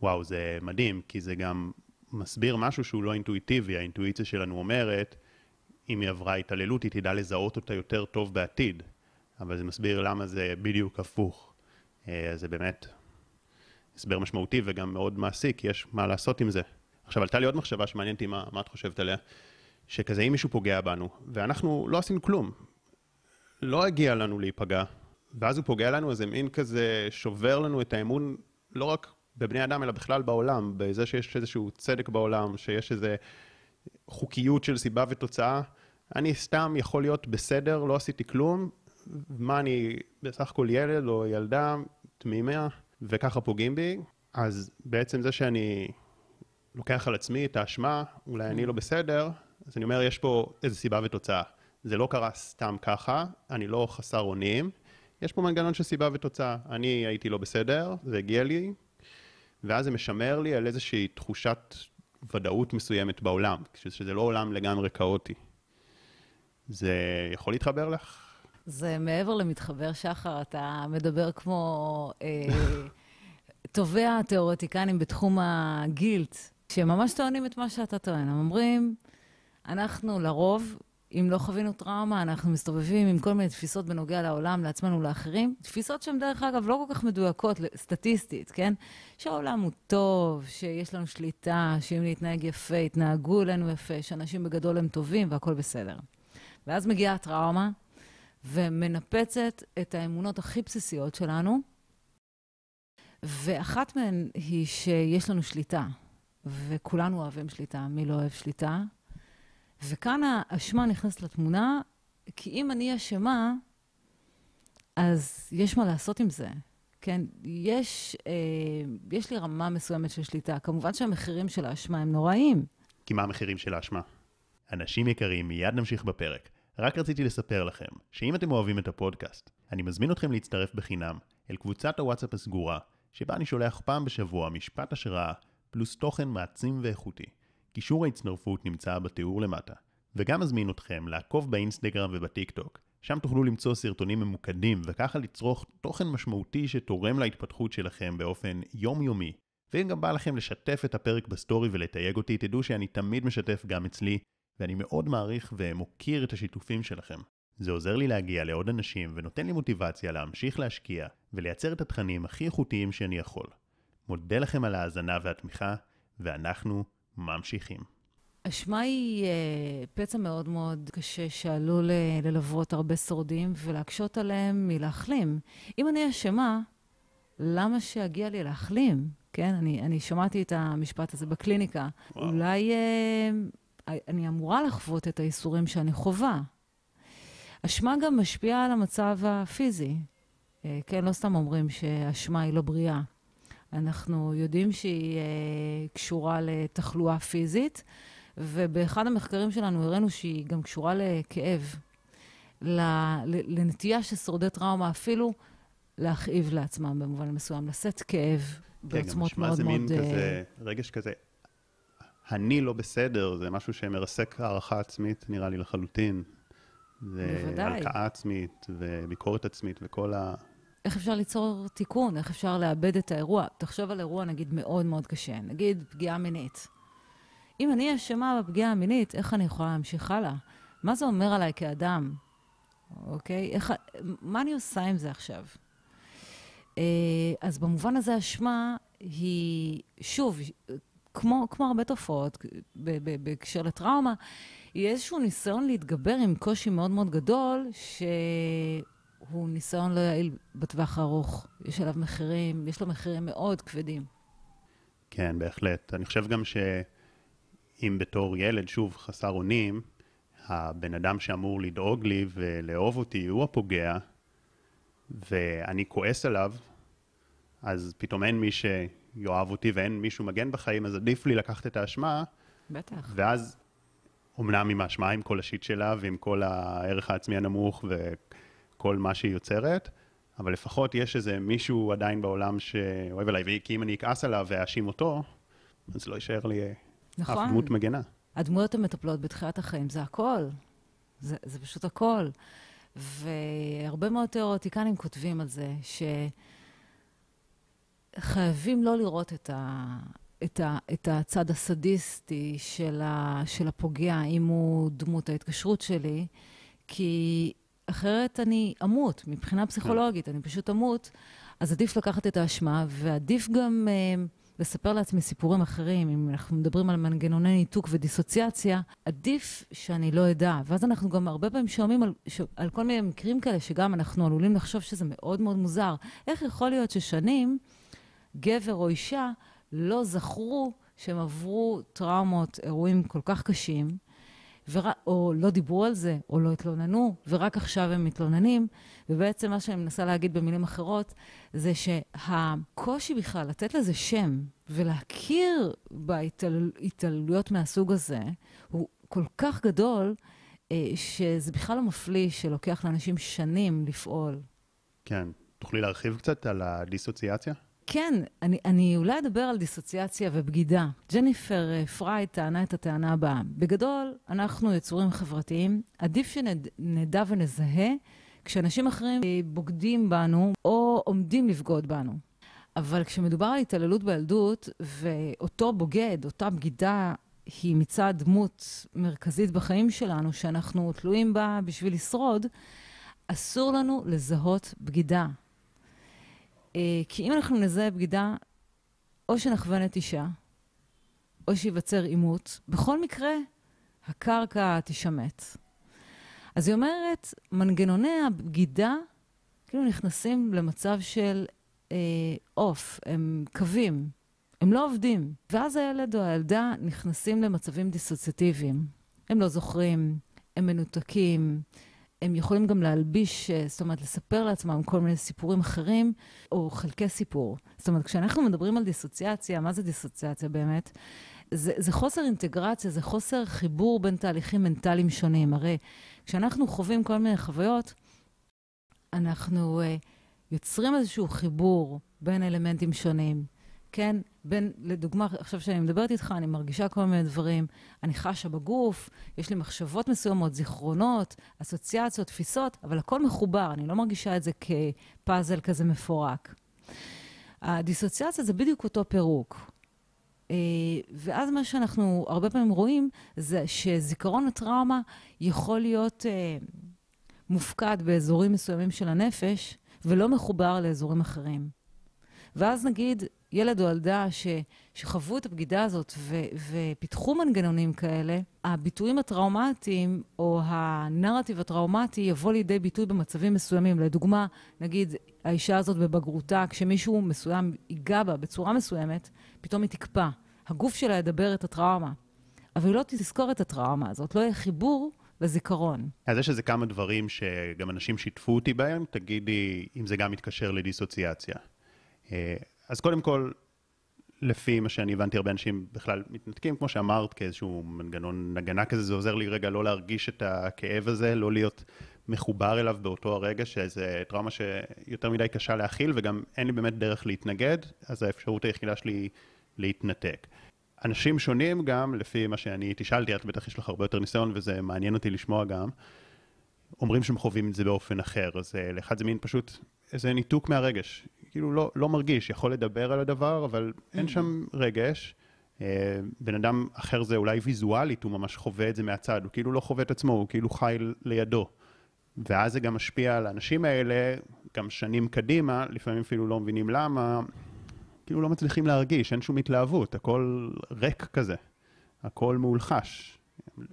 וואו, זה מדהים, כי זה גם מסביר משהו שהוא לא אינטואיטיבי. האינטואיציה שלנו אומרת, אם היא עברה התעללות, היא תדע לזהות אותה יותר טוב בעתיד. אבל זה מסביר למה זה בדיוק הפוך. אה, זה באמת הסבר משמעותי וגם מאוד מעסיק, יש מה לעשות עם זה. עכשיו, עלתה לי עוד מחשבה שמעניינת אותי מה, מה את חושבת עליה, שכזה אם מישהו פוגע בנו, ואנחנו לא עשינו כלום, לא הגיע לנו להיפגע, ואז הוא פוגע לנו, אז זה מין כזה שובר לנו את האמון, לא רק בבני אדם, אלא בכלל בעולם, בזה שיש איזשהו צדק בעולם, שיש איזו חוקיות של סיבה ותוצאה. אני סתם יכול להיות בסדר, לא עשיתי כלום, מה אני בסך הכל ילד או ילדה תמימה, וככה פוגעים בי, אז בעצם זה שאני לוקח על עצמי את האשמה, אולי אני לא בסדר, אז אני אומר, יש פה איזו סיבה ותוצאה. זה לא קרה סתם ככה, אני לא חסר אונים, יש פה מנגנון של סיבה ותוצאה. אני הייתי לא בסדר, זה הגיע לי, ואז זה משמר לי על איזושהי תחושת ודאות מסוימת בעולם, שזה לא עולם לגמרי כאוטי. זה יכול להתחבר לך? זה מעבר למתחבר שחר, אתה מדבר כמו אה, טובי התיאורטיקנים בתחום הגילט, שממש טוענים את מה שאתה טוען. הם אומרים, אנחנו לרוב אם לא חווינו טראומה, אנחנו מסתובבים עם כל מיני תפיסות בנוגע לעולם, לעצמנו, לאחרים. תפיסות שהן דרך אגב לא כל כך מדויקות סטטיסטית, כן? שהעולם הוא טוב, שיש לנו שליטה, שאם נתנהג יפה, יתנהגו אלינו יפה, שאנשים בגדול הם טובים והכול בסדר. ואז מגיעה הטראומה ומנפצת את האמונות הכי בסיסיות שלנו, ואחת מהן היא שיש לנו שליטה, וכולנו אוהבים שליטה. מי לא אוהב שליטה? וכאן האשמה נכנסת לתמונה, כי אם אני אשמה, אז יש מה לעשות עם זה. כן? יש, אה, יש לי רמה מסוימת של שליטה. כמובן שהמחירים של האשמה הם נוראיים. כי מה המחירים של האשמה? אנשים יקרים, מיד נמשיך בפרק. רק רציתי לספר לכם, שאם אתם אוהבים את הפודקאסט, אני מזמין אתכם להצטרף בחינם אל קבוצת הוואטסאפ הסגורה, שבה אני שולח פעם בשבוע משפט השראה, פלוס תוכן מעצים ואיכותי. קישור ההצטרפות נמצא בתיאור למטה. וגם מזמין אתכם לעקוב באינסטגרם ובטיק טוק. שם תוכלו למצוא סרטונים ממוקדים, וככה לצרוך תוכן משמעותי שתורם להתפתחות שלכם באופן יומיומי. ואם גם בא לכם לשתף את הפרק בסטורי ולתייג אותי, תדעו שאני תמיד משתף גם אצלי, ואני מאוד מעריך ומוקיר את השיתופים שלכם. זה עוזר לי להגיע לעוד אנשים ונותן לי מוטיבציה להמשיך להשקיע ולייצר את התכנים הכי איכותיים שאני יכול. מודה לכם על ההאזנה והתמיכה, ואנחנו ממשיכים. אשמה היא uh, פצע מאוד מאוד קשה שעלול uh, ללוות הרבה שורדים ולהקשות עליהם מלהחלים. אם אני אשמה, למה שיגיע לי להחלים? כן, אני, אני שמעתי את המשפט הזה בקליניקה. וואו. אולי uh, אני אמורה לחוות את האיסורים שאני חווה. אשמה גם משפיעה על המצב הפיזי. Uh, כן, לא סתם אומרים שאשמה היא לא בריאה. אנחנו יודעים שהיא uh, קשורה לתחלואה פיזית. ובאחד המחקרים שלנו הראינו שהיא גם קשורה לכאב, לנטייה של שורדי טראומה אפילו להכאיב לעצמם במובן מסוים, לשאת כאב כן, בעוצמות מאוד מאוד... כן, גם נשמע זה מין כזה, רגש כזה, אני לא בסדר, זה משהו שמרסק הערכה עצמית, נראה לי לחלוטין. זה בוודאי. הלקאה עצמית וביקורת עצמית וכל ה... איך אפשר ליצור תיקון? איך אפשר לאבד את האירוע? תחשוב על אירוע, נגיד, מאוד מאוד קשה. נגיד, פגיעה מינית. אם אני אשמה בפגיעה המינית, איך אני יכולה להמשיך הלאה? מה זה אומר עליי כאדם? אוקיי? איך, מה אני עושה עם זה עכשיו? אה, אז במובן הזה אשמה היא, שוב, כמו, כמו הרבה תופעות בהקשר לטראומה, היא איזשהו ניסיון להתגבר עם קושי מאוד מאוד גדול, שהוא ניסיון לא יעיל בטווח הארוך. יש עליו מחירים, יש לו מחירים מאוד כבדים. כן, בהחלט. אני חושב גם ש... אם בתור ילד, שוב, חסר אונים, הבן אדם שאמור לדאוג לי ולאהוב אותי הוא הפוגע, ואני כועס עליו, אז פתאום אין מי שיאהב אותי ואין מישהו מגן בחיים, אז עדיף לי לקחת את האשמה. בטח. ואז, אמנם עם האשמה, עם כל השיט שלה ועם כל הערך העצמי הנמוך וכל מה שהיא יוצרת, אבל לפחות יש איזה מישהו עדיין בעולם שאוהב עליי, כי אם אני אכעס עליו ואאשים אותו, אז לא יישאר לי נכון. אף דמות מגנה. הדמויות המטפלות בתחילת החיים זה הכל. זה, זה פשוט הכל. והרבה מאוד תיאורטיקנים כותבים על זה, שחייבים לא לראות את, ה, את, ה, את הצד הסדיסטי של, ה, של הפוגע, אם הוא דמות ההתקשרות שלי, כי אחרת אני אמות, מבחינה פסיכולוגית, אני פשוט אמות, אז עדיף לקחת את האשמה, ועדיף גם... אה, לספר לעצמי סיפורים אחרים, אם אנחנו מדברים על מנגנוני ניתוק ודיסוציאציה, עדיף שאני לא אדע. ואז אנחנו גם הרבה פעמים שומעים על, ש... על כל מיני מקרים כאלה, שגם אנחנו עלולים לחשוב שזה מאוד מאוד מוזר. איך יכול להיות ששנים גבר או אישה לא זכרו שהם עברו טראומות, אירועים כל כך קשים, ור... או לא דיברו על זה, או לא התלוננו, ורק עכשיו הם מתלוננים. ובעצם מה שאני מנסה להגיד במילים אחרות, זה שהקושי בכלל לתת לזה שם ולהכיר בהתעללויות מהסוג הזה, הוא כל כך גדול, אה, שזה בכלל לא מפליא שלוקח לאנשים שנים לפעול. כן. תוכלי להרחיב קצת על הדיסוציאציה? כן, אני, אני אולי אדבר על דיסוציאציה ובגידה. ג'ניפר אה, פרייד טענה את הטענה הבאה. בגדול, אנחנו יצורים חברתיים, עדיף שנדע ונזהה כשאנשים אחרים בוגדים בנו או עומדים לבגוד בנו. אבל כשמדובר על התעללות בילדות, ואותו בוגד, אותה בגידה, היא מצד דמות מרכזית בחיים שלנו, שאנחנו תלויים בה בשביל לשרוד, אסור לנו לזהות בגידה. אה, כי אם אנחנו נזהה בגידה, או שנכוונת אישה, או שייווצר עימות, בכל מקרה, הקרקע תישמט. אז היא אומרת, מנגנוני הבגידה כאילו נכנסים למצב של אה, עוף, אה, הם קווים, הם לא עובדים. ואז הילד או הילדה נכנסים למצבים דיסוציאטיביים. הם לא זוכרים, הם מנותקים, הם יכולים גם להלביש, אה, זאת אומרת, לספר לעצמם כל מיני סיפורים אחרים, או חלקי סיפור. זאת אומרת, כשאנחנו מדברים על דיסוציאציה, מה זה דיסוציאציה באמת? זה, זה חוסר אינטגרציה, זה חוסר חיבור בין תהליכים מנטליים שונים. הרי כשאנחנו חווים כל מיני חוויות, אנחנו uh, יוצרים איזשהו חיבור בין אלמנטים שונים. כן, בין, לדוגמה, עכשיו שאני מדברת איתך, אני מרגישה כל מיני דברים, אני חשה בגוף, יש לי מחשבות מסוימות, זיכרונות, אסוציאציות, תפיסות, אבל הכל מחובר, אני לא מרגישה את זה כפאזל כזה מפורק. הדיסוציאציה זה בדיוק אותו פירוק. אה, ואז מה שאנחנו הרבה פעמים רואים, זה שזיכרון הטראומה יכול להיות אה, מופקד באזורים מסוימים של הנפש, ולא מחובר לאזורים אחרים. ואז נגיד, ילד או ילדה ש, שחוו את הבגידה הזאת ו, ופיתחו מנגנונים כאלה, הביטויים הטראומטיים או הנרטיב הטראומטי יבוא לידי ביטוי במצבים מסוימים. לדוגמה, נגיד, האישה הזאת בבגרותה, כשמישהו מסוים ייגע בה בצורה מסוימת, פתאום היא תקפא. הגוף שלה ידבר את הטראומה, אבל היא לא תזכור את הטראומה הזאת, לא יהיה חיבור לזיכרון. אז יש איזה כמה דברים שגם אנשים שיתפו אותי בהם, תגידי אם זה גם מתקשר לדיסוציאציה. אה, אז קודם כל, לפי מה שאני הבנתי, הרבה אנשים בכלל מתנתקים, כמו שאמרת, כאיזשהו מנגנון הגנה כזה, זה עוזר לי רגע לא להרגיש את הכאב הזה, לא להיות מחובר אליו באותו הרגע, שזה טראומה שיותר מדי קשה להכיל, וגם אין לי באמת דרך להתנגד, אז האפשרות היחידה שלי להתנתק. אנשים שונים גם, לפי מה שאני תשאלתי, את בטח יש לך הרבה יותר ניסיון, וזה מעניין אותי לשמוע גם, אומרים שהם חווים את זה באופן אחר, אז אה, לאחד זה מין פשוט איזה ניתוק מהרגש. כאילו לא, לא מרגיש, יכול לדבר על הדבר, אבל אין שם רגש. אה, בן אדם אחר זה אולי ויזואלית, הוא ממש חווה את זה מהצד, הוא כאילו לא חווה את עצמו, הוא כאילו חי לידו. ואז זה גם משפיע על האנשים האלה, גם שנים קדימה, לפעמים אפילו לא מבינים למה, כאילו לא מצליחים להרגיש, אין שום התלהבות, הכל ריק כזה, הכל מאולחש.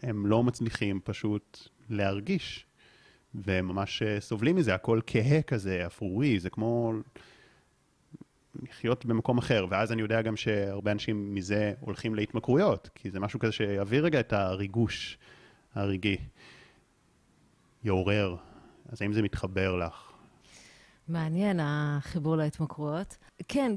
הם לא מצליחים פשוט להרגיש, והם ממש אה, סובלים מזה, הכל כהה כזה, אפרורי, זה כמו לחיות במקום אחר, ואז אני יודע גם שהרבה אנשים מזה הולכים להתמכרויות, כי זה משהו כזה שיביא רגע את הריגוש הרגעי, יעורר. אז האם זה מתחבר לך? מעניין החיבור להתמכרויות. כן,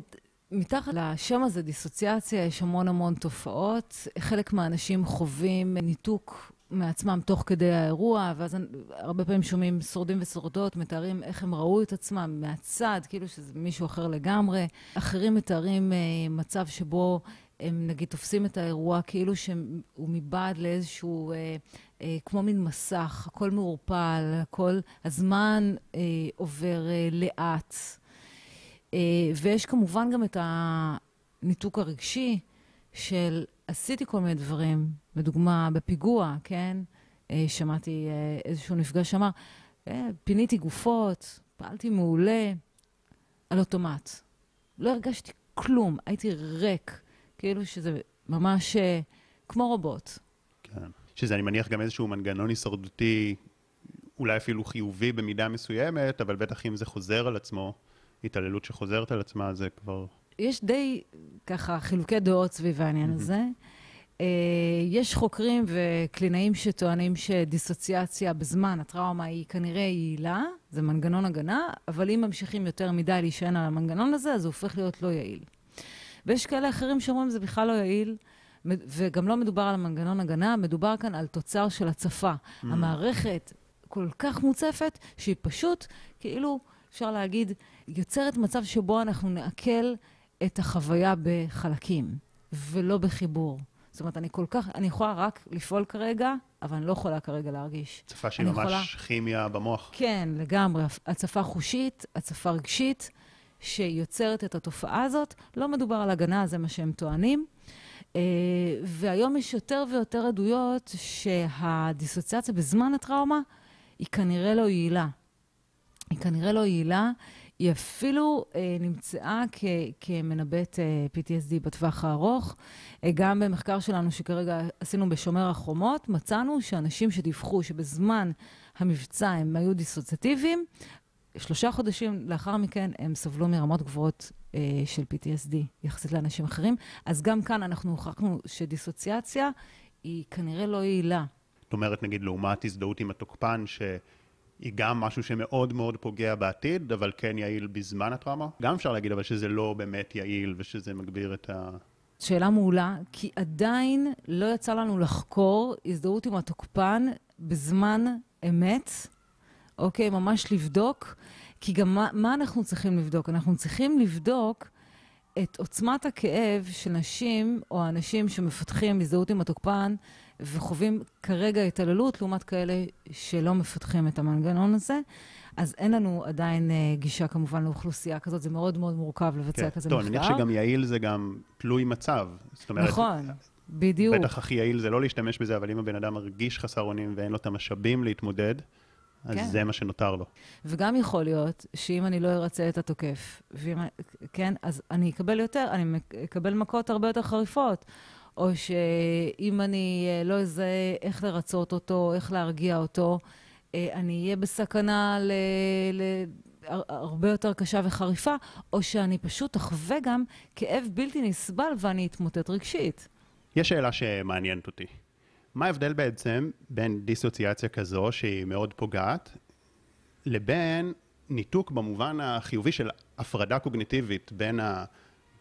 מתחת לשם הזה, דיסוציאציה, יש המון המון תופעות. חלק מהאנשים חווים ניתוק מעצמם תוך כדי האירוע, ואז הרבה פעמים שומעים שורדים ושורדות מתארים איך הם ראו את עצמם מהצד, כאילו שזה מישהו אחר לגמרי. אחרים מתארים אה, מצב שבו הם נגיד תופסים את האירוע כאילו שהוא מבעד לאיזשהו, אה, אה, כמו מין מסך, הכל מעורפל, הכל, הזמן אה, עובר אה, לאט. אה, ויש כמובן גם את הניתוק הרגשי של עשיתי כל מיני דברים, לדוגמה בפיגוע, כן? אה, שמעתי אה, איזשהו נפגש שאמר, פיניתי גופות, פעלתי מעולה, על אוטומט. לא הרגשתי כלום, הייתי ריק, כאילו שזה ממש כמו רובוט. כן. שזה, אני מניח, גם איזשהו מנגנון הישרדותי, אולי אפילו חיובי במידה מסוימת, אבל בטח אם זה חוזר על עצמו, התעללות שחוזרת על עצמה, זה כבר... יש די ככה חילוקי דעות סביב העניין הזה. Uh, יש חוקרים וקלינאים שטוענים שדיסוציאציה בזמן הטראומה היא כנראה יעילה, זה מנגנון הגנה, אבל אם ממשיכים יותר מדי להישען על המנגנון הזה, אז הוא הופך להיות לא יעיל. ויש כאלה אחרים שאומרים שזה בכלל לא יעיל, וגם לא מדובר על מנגנון הגנה, מדובר כאן על תוצר של הצפה. Mm. המערכת כל כך מוצפת, שהיא פשוט, כאילו, אפשר להגיד, יוצרת מצב שבו אנחנו נעכל את החוויה בחלקים, ולא בחיבור. זאת אומרת, אני כל כך, אני יכולה רק לפעול כרגע, אבל אני לא יכולה כרגע להרגיש. הצפה שהיא ממש יכולה... כימיה במוח. כן, לגמרי. הצפה חושית, הצפה רגשית, שיוצרת את התופעה הזאת. לא מדובר על הגנה, זה מה שהם טוענים. Uh, והיום יש יותר ויותר עדויות שהדיסוציאציה בזמן הטראומה היא כנראה לא יעילה. היא כנראה לא יעילה, היא אפילו אה, נמצאה כ, כמנבאת אה, PTSD בטווח הארוך. אה, גם במחקר שלנו שכרגע עשינו בשומר החומות, מצאנו שאנשים שדיווחו שבזמן המבצע הם היו דיסוציאטיביים, שלושה חודשים לאחר מכן הם סבלו מרמות גבוהות אה, של PTSD יחסית לאנשים אחרים. אז גם כאן אנחנו הוכחנו שדיסוציאציה היא כנראה לא יעילה. זאת אומרת, נגיד, לעומת הזדהות עם התוקפן, ש... היא גם משהו שמאוד מאוד פוגע בעתיד, אבל כן יעיל בזמן הטראומה. גם אפשר להגיד אבל שזה לא באמת יעיל ושזה מגביר את ה... שאלה מעולה, כי עדיין לא יצא לנו לחקור הזדהות עם התוקפן בזמן אמת, אוקיי? ממש לבדוק, כי גם מה, מה אנחנו צריכים לבדוק? אנחנו צריכים לבדוק את עוצמת הכאב של נשים או אנשים שמפתחים הזדהות עם התוקפן וחווים כרגע התעללות, לעומת כאלה שלא מפתחים את המנגנון הזה. אז אין לנו עדיין uh, גישה כמובן לאוכלוסייה כזאת, זה מאוד מאוד מורכב לבצע כן. כזה מחקר. טוב, אני מניח שגם יעיל זה גם תלוי מצב. זאת אומרת, נכון, בדיוק. בטח הכי יעיל זה לא להשתמש בזה, אבל אם הבן אדם מרגיש חסר אונים ואין לו את המשאבים להתמודד, אז כן. זה מה שנותר לו. וגם יכול להיות שאם אני לא ארצה את התוקף, ואם, כן, אז אני אקבל יותר, אני אקבל מכות הרבה יותר חריפות. או שאם אני אה, לא אזהה איך לרצות אותו, איך להרגיע אותו, אה, אני אהיה בסכנה ל... ל... הרבה יותר קשה וחריפה, או שאני פשוט אחווה גם כאב בלתי נסבל ואני אתמוטט רגשית. יש שאלה שמעניינת אותי. מה ההבדל בעצם בין דיסוציאציה כזו, שהיא מאוד פוגעת, לבין ניתוק במובן החיובי של הפרדה קוגניטיבית בין ה...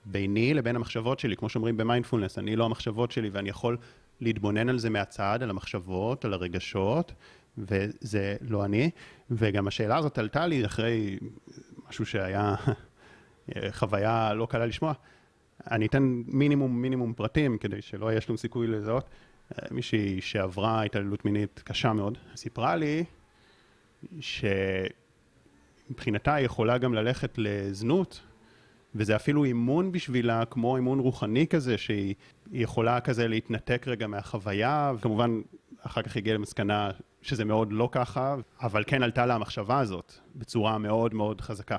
ביני לבין המחשבות שלי, כמו שאומרים במיינדפולנס, אני לא המחשבות שלי ואני יכול להתבונן על זה מהצד, על המחשבות, על הרגשות, וזה לא אני. וגם השאלה הזאת עלתה לי אחרי משהו שהיה חוויה לא קלה לשמוע. אני אתן מינימום מינימום פרטים כדי שלא יהיה שום סיכוי לזהות. מישהי שעברה התעללות מינית קשה מאוד, סיפרה לי שמבחינתה היא יכולה גם ללכת לזנות וזה אפילו אימון בשבילה, כמו אימון רוחני כזה, שהיא יכולה כזה להתנתק רגע מהחוויה, וכמובן אחר כך הגיעה למסקנה שזה מאוד לא ככה, אבל כן עלתה לה המחשבה הזאת בצורה מאוד מאוד חזקה.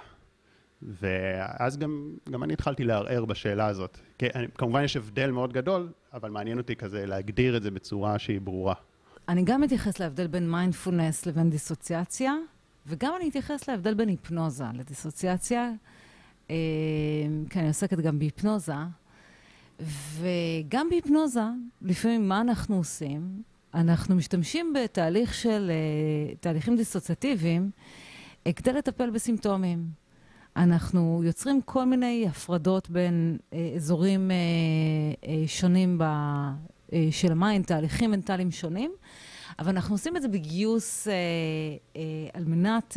ואז גם, גם אני התחלתי לערער בשאלה הזאת. כמובן יש הבדל מאוד גדול, אבל מעניין אותי כזה להגדיר את זה בצורה שהיא ברורה. אני גם אתייחס להבדל בין מיינדפולנס לבין דיסוציאציה, וגם אני אתייחס להבדל בין היפנוזה לדיסוציאציה. כי כן, אני עוסקת גם בהיפנוזה, וגם בהיפנוזה, לפעמים מה אנחנו עושים? אנחנו משתמשים בתהליך של, אה, תהליכים דיסוציאטיביים אה, כדי לטפל בסימפטומים. אנחנו יוצרים כל מיני הפרדות בין אה, אזורים שונים ב, של המים, תהליכים מנטליים שונים, אבל אנחנו עושים את זה בגיוס על מנת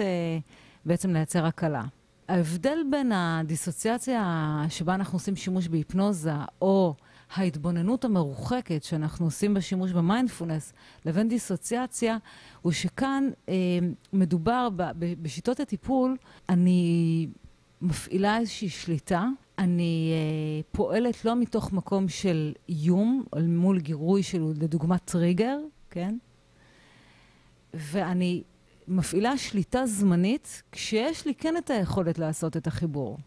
בעצם לייצר הקלה. ההבדל בין הדיסוציאציה שבה אנחנו עושים שימוש בהיפנוזה, או ההתבוננות המרוחקת שאנחנו עושים בשימוש במיינדפולנס, לבין דיסוציאציה, הוא שכאן אה, מדובר ב, ב, בשיטות הטיפול, אני מפעילה איזושהי שליטה, אני אה, פועלת לא מתוך מקום של איום, מול גירוי של, לדוגמה, טריגר, כן? ואני מפעילה שליטה זמנית, כשיש לי כן את היכולת לעשות את החיבור,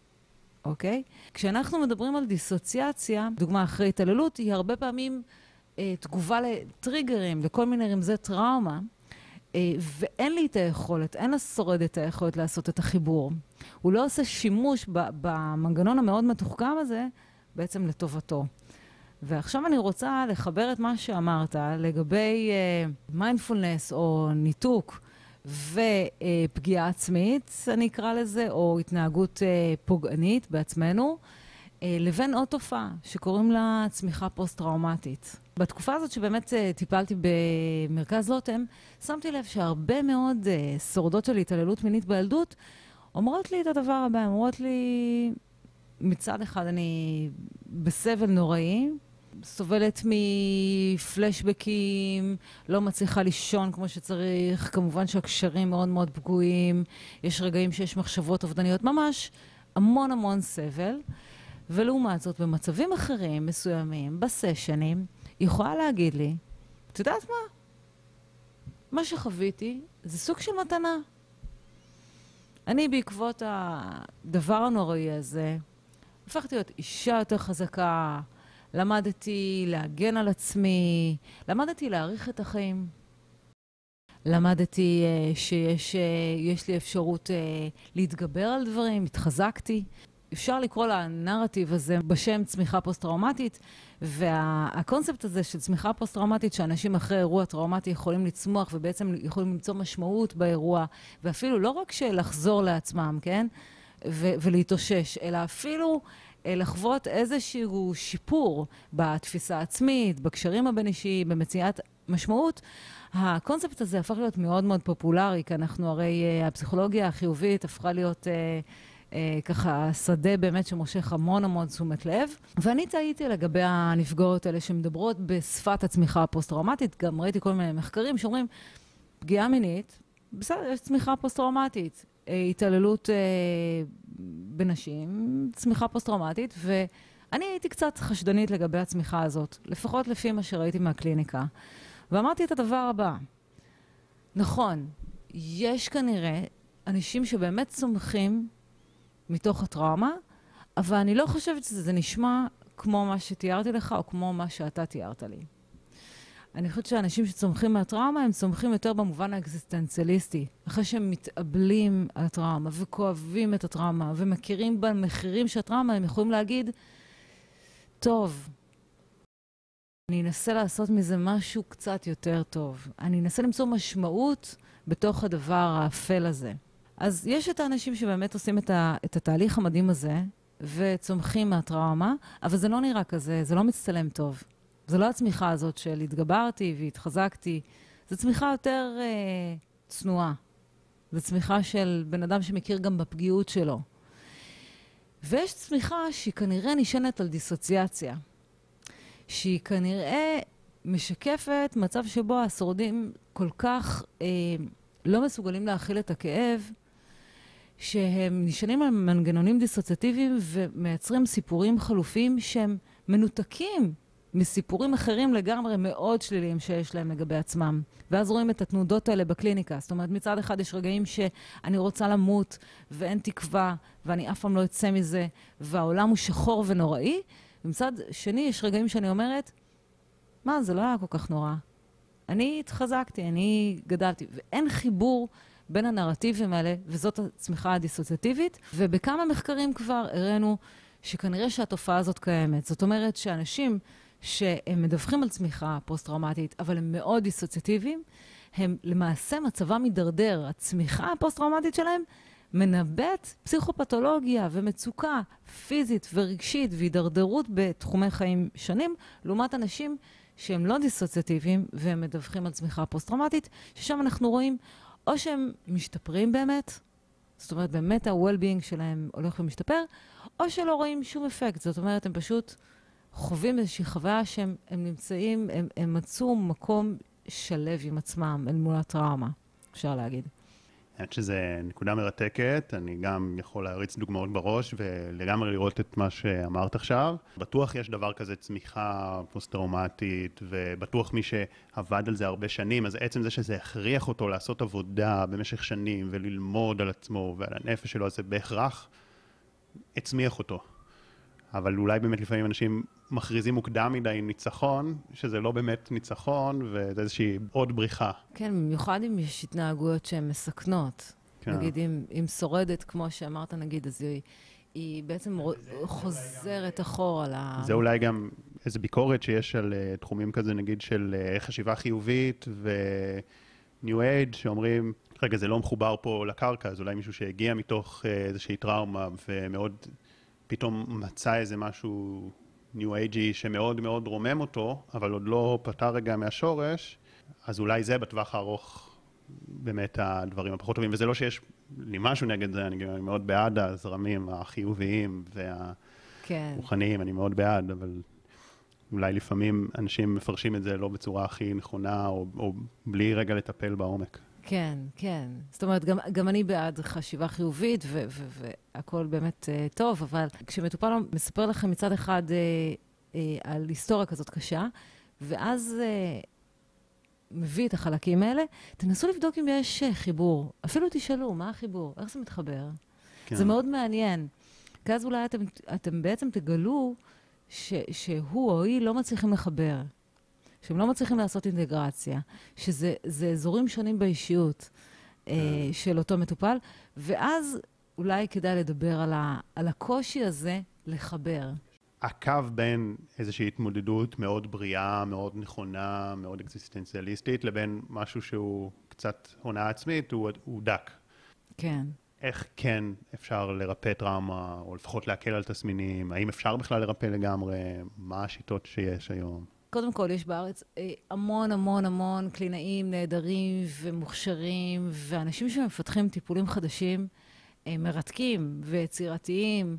אוקיי? כשאנחנו מדברים על דיסוציאציה, דוגמה אחרי התעללות, היא הרבה פעמים אה, תגובה לטריגרים, לכל מיני רמזי טראומה, אה, ואין לי את היכולת, אין לשורד את היכולת לעשות את החיבור. הוא לא עושה שימוש במנגנון המאוד מתוחכם הזה, בעצם לטובתו. ועכשיו אני רוצה לחבר את מה שאמרת לגבי מיינדפולנס uh, או ניתוק ופגיעה עצמית, אני אקרא לזה, או התנהגות אה, פוגענית בעצמנו, אה, לבין עוד תופעה שקוראים לה צמיחה פוסט-טראומטית. בתקופה הזאת שבאמת אה, טיפלתי במרכז לוטם, שמתי לב שהרבה מאוד שורדות של התעללות מינית בילדות אומרות לי את הדבר הבא, אומרות לי, מצד אחד אני בסבל נוראי, סובלת מפלשבקים, לא מצליחה לישון כמו שצריך, כמובן שהקשרים מאוד מאוד פגועים, יש רגעים שיש מחשבות אובדניות, ממש המון המון סבל. ולעומת זאת, במצבים אחרים, מסוימים, בסשנים, היא יכולה להגיד לי, את יודעת מה? מה שחוויתי זה סוג של מתנה. אני, בעקבות הדבר הנוראי הזה, הפכתי להיות אישה יותר חזקה, למדתי להגן על עצמי, למדתי להעריך את החיים. למדתי uh, שיש uh, לי אפשרות uh, להתגבר על דברים, התחזקתי. אפשר לקרוא לנרטיב הזה בשם צמיחה פוסט-טראומטית, והקונספט הזה של צמיחה פוסט-טראומטית, שאנשים אחרי אירוע טראומטי יכולים לצמוח ובעצם יכולים למצוא משמעות באירוע, ואפילו לא רק שלחזור לעצמם, כן? ו- ולהתאושש, אלא אפילו לחוות איזשהו שיפור בתפיסה העצמית, בקשרים הבין-אישיים, במציאת משמעות. הקונספט הזה הפך להיות מאוד מאוד פופולרי, כי אנחנו הרי, אה, הפסיכולוגיה החיובית הפכה להיות... אה, אה, ככה שדה באמת שמושך המון המון תשומת לב. ואני טעיתי לגבי הנפגעות האלה שמדברות בשפת הצמיחה הפוסט-טראומטית. גם ראיתי כל מיני מחקרים שאומרים, פגיעה מינית, בסדר, יש צמיחה פוסט-טראומטית. אה, התעללות אה, בנשים, צמיחה פוסט-טראומטית, ואני הייתי קצת חשדנית לגבי הצמיחה הזאת, לפחות לפי מה שראיתי מהקליניקה. ואמרתי את הדבר הבא, נכון, יש כנראה אנשים שבאמת צומחים מתוך הטראומה, אבל אני לא חושבת שזה נשמע כמו מה שתיארתי לך, או כמו מה שאתה תיארת לי. אני חושבת שאנשים שצומחים מהטראומה, הם צומחים יותר במובן האקזיסטנציאליסטי. אחרי שהם מתאבלים על הטראומה, וכואבים את הטראומה, ומכירים במחירים של הטראומה, הם יכולים להגיד, טוב, אני אנסה לעשות מזה משהו קצת יותר טוב. אני אנסה למצוא משמעות בתוך הדבר האפל הזה. אז יש את האנשים שבאמת עושים את, ה, את התהליך המדהים הזה, וצומחים מהטראומה, אבל זה לא נראה כזה, זה לא מצטלם טוב. זו לא הצמיחה הזאת של התגברתי והתחזקתי, זו צמיחה יותר אה, צנועה. זו צמיחה של בן אדם שמכיר גם בפגיעות שלו. ויש צמיחה שהיא כנראה נשענת על דיסוציאציה, שהיא כנראה משקפת מצב שבו השורדים כל כך אה, לא מסוגלים להכיל את הכאב, שהם נשענים על מנגנונים דיסוציאטיביים ומייצרים סיפורים חלופיים שהם מנותקים מסיפורים אחרים לגמרי מאוד שליליים שיש להם לגבי עצמם. ואז רואים את התנודות האלה בקליניקה. זאת אומרת, מצד אחד יש רגעים שאני רוצה למות ואין תקווה ואני אף פעם לא אצא מזה והעולם הוא שחור ונוראי, ומצד שני יש רגעים שאני אומרת, מה, זה לא היה כל כך נורא. אני התחזקתי, אני גדלתי, ואין חיבור בין הנרטיבים האלה, וזאת הצמיחה הדיסוציאטיבית, ובכמה מחקרים כבר הראינו שכנראה שהתופעה הזאת קיימת. זאת אומרת שאנשים שהם מדווחים על צמיחה פוסט-טראומטית, אבל הם מאוד דיסוציאטיביים, הם למעשה מצבם מידרדר. הצמיחה הפוסט-טראומטית שלהם מנבאת פסיכופתולוגיה ומצוקה פיזית ורגשית והידרדרות בתחומי חיים שונים, לעומת אנשים שהם לא דיסוציאטיביים והם מדווחים על צמיחה פוסט-טראומטית, ששם אנחנו רואים או שהם משתפרים באמת, זאת אומרת, באמת ה-well-being שלהם הולך ומשתפר, או שלא רואים שום אפקט. זאת אומרת, הם פשוט חווים איזושהי חוויה שהם נמצאים, הם, הם מצאו מקום שלב עם עצמם אל מול הטראומה, אפשר להגיד. האמת שזו נקודה מרתקת, אני גם יכול להריץ דוגמאות בראש ולגמרי לראות את מה שאמרת עכשיו. בטוח יש דבר כזה צמיחה פוסט-טראומטית, ובטוח מי שעבד על זה הרבה שנים, אז עצם זה שזה הכריח אותו לעשות עבודה במשך שנים וללמוד על עצמו ועל הנפש שלו, אז זה בהכרח הצמיח אותו. אבל אולי באמת לפעמים אנשים מכריזים מוקדם מדי ניצחון, שזה לא באמת ניצחון, וזה איזושהי עוד בריחה. כן, במיוחד אם יש התנהגויות שהן מסכנות. כן. נגיד, אם, אם שורדת, כמו שאמרת, נגיד, אז היא, היא בעצם חוזרת אחורה ל... זה אולי גם איזו ביקורת שיש על uh, תחומים כזה, נגיד, של uh, חשיבה חיובית ו-new age, שאומרים, רגע, זה לא מחובר פה לקרקע, אז אולי מישהו שהגיע מתוך uh, איזושהי טראומה ומאוד פתאום מצא איזה משהו ניו אייג'י שמאוד מאוד רומם אותו, אבל עוד לא פתר רגע מהשורש, אז אולי זה בטווח הארוך באמת הדברים הפחות טובים. וזה לא שיש לי משהו נגד זה, אני מאוד בעד הזרמים החיוביים והרוחניים, כן. אני מאוד בעד, אבל אולי לפעמים אנשים מפרשים את זה לא בצורה הכי נכונה, או, או בלי רגע לטפל בעומק. כן, כן. זאת אומרת, גם, גם אני בעד חשיבה חיובית, והכול באמת uh, טוב, אבל כשמטופל מספר לכם מצד אחד uh, uh, על היסטוריה כזאת קשה, ואז uh, מביא את החלקים האלה, תנסו לבדוק אם יש uh, חיבור. אפילו תשאלו, מה החיבור? איך זה מתחבר? כן. זה מאוד מעניין. כי אז אולי אתם, אתם בעצם תגלו ש, שהוא או היא לא מצליחים לחבר. שהם לא מצליחים לעשות אינטגרציה, שזה אזורים שונים באישיות אה, כן. של אותו מטופל, ואז אולי כדאי לדבר על, ה, על הקושי הזה לחבר. הקו בין איזושהי התמודדות מאוד בריאה, מאוד נכונה, מאוד אקזיסטנציאליסטית, לבין משהו שהוא קצת הונאה עצמית, הוא, הוא דק. כן. איך כן אפשר לרפא טראומה, או לפחות להקל על תסמינים? האם אפשר בכלל לרפא לגמרי? מה השיטות שיש היום? קודם כל, יש בארץ אה, המון המון המון קלינאים נהדרים ומוכשרים, ואנשים שמפתחים טיפולים חדשים, אה, מרתקים ויצירתיים.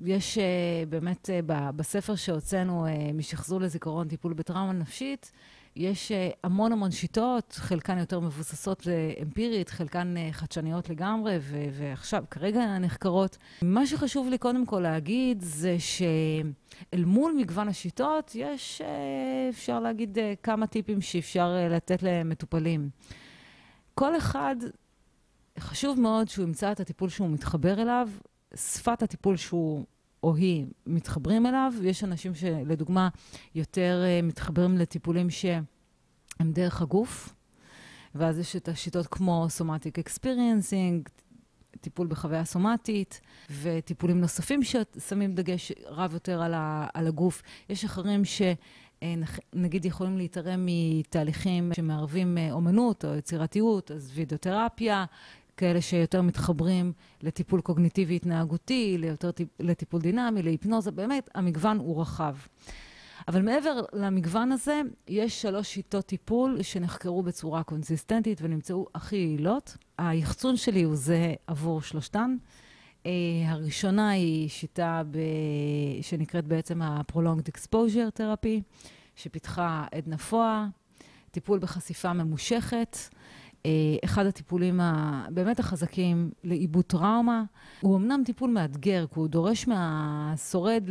יש uh, באמת בספר שהוצאנו, משחזור לזיכרון טיפול בטראומה נפשית, יש uh, המון המון שיטות, חלקן יותר מבוססות אמפירית, חלקן uh, חדשניות לגמרי, ו- ועכשיו, כרגע נחקרות. מה שחשוב לי קודם כל להגיד זה שאל מול מגוון השיטות, יש, אפשר להגיד, כמה טיפים שאפשר לתת למטופלים. כל אחד, חשוב מאוד שהוא ימצא את הטיפול שהוא מתחבר אליו, שפת הטיפול שהוא או היא מתחברים אליו. יש אנשים שלדוגמה יותר uh, מתחברים לטיפולים שהם דרך הגוף, ואז יש את השיטות כמו Somatic Experiencing, טיפול בחוויה סומטית, וטיפולים נוספים ששמים דגש רב יותר על, ה, על הגוף. יש אחרים ש... אה, נגיד יכולים להתערם מתהליכים שמערבים אה, אומנות או יצירתיות, אז וידאותרפיה, כאלה שיותר מתחברים לטיפול קוגניטיבי התנהגותי, ליותר טיפ, לטיפול דינמי, להיפנוזה, באמת, המגוון הוא רחב. אבל מעבר למגוון הזה, יש שלוש שיטות טיפול שנחקרו בצורה קונסיסטנטית ונמצאו הכי יעילות. היחצון שלי הוא זה עבור שלושתן. Uh, הראשונה היא שיטה ב... שנקראת בעצם ה-Prolonged Exposure Therapy, שפיתחה עדנה פואה, טיפול בחשיפה ממושכת. אה, אחד הטיפולים הבאמת החזקים לעיבוד טראומה. הוא אמנם טיפול מאתגר, כי הוא דורש מהשורד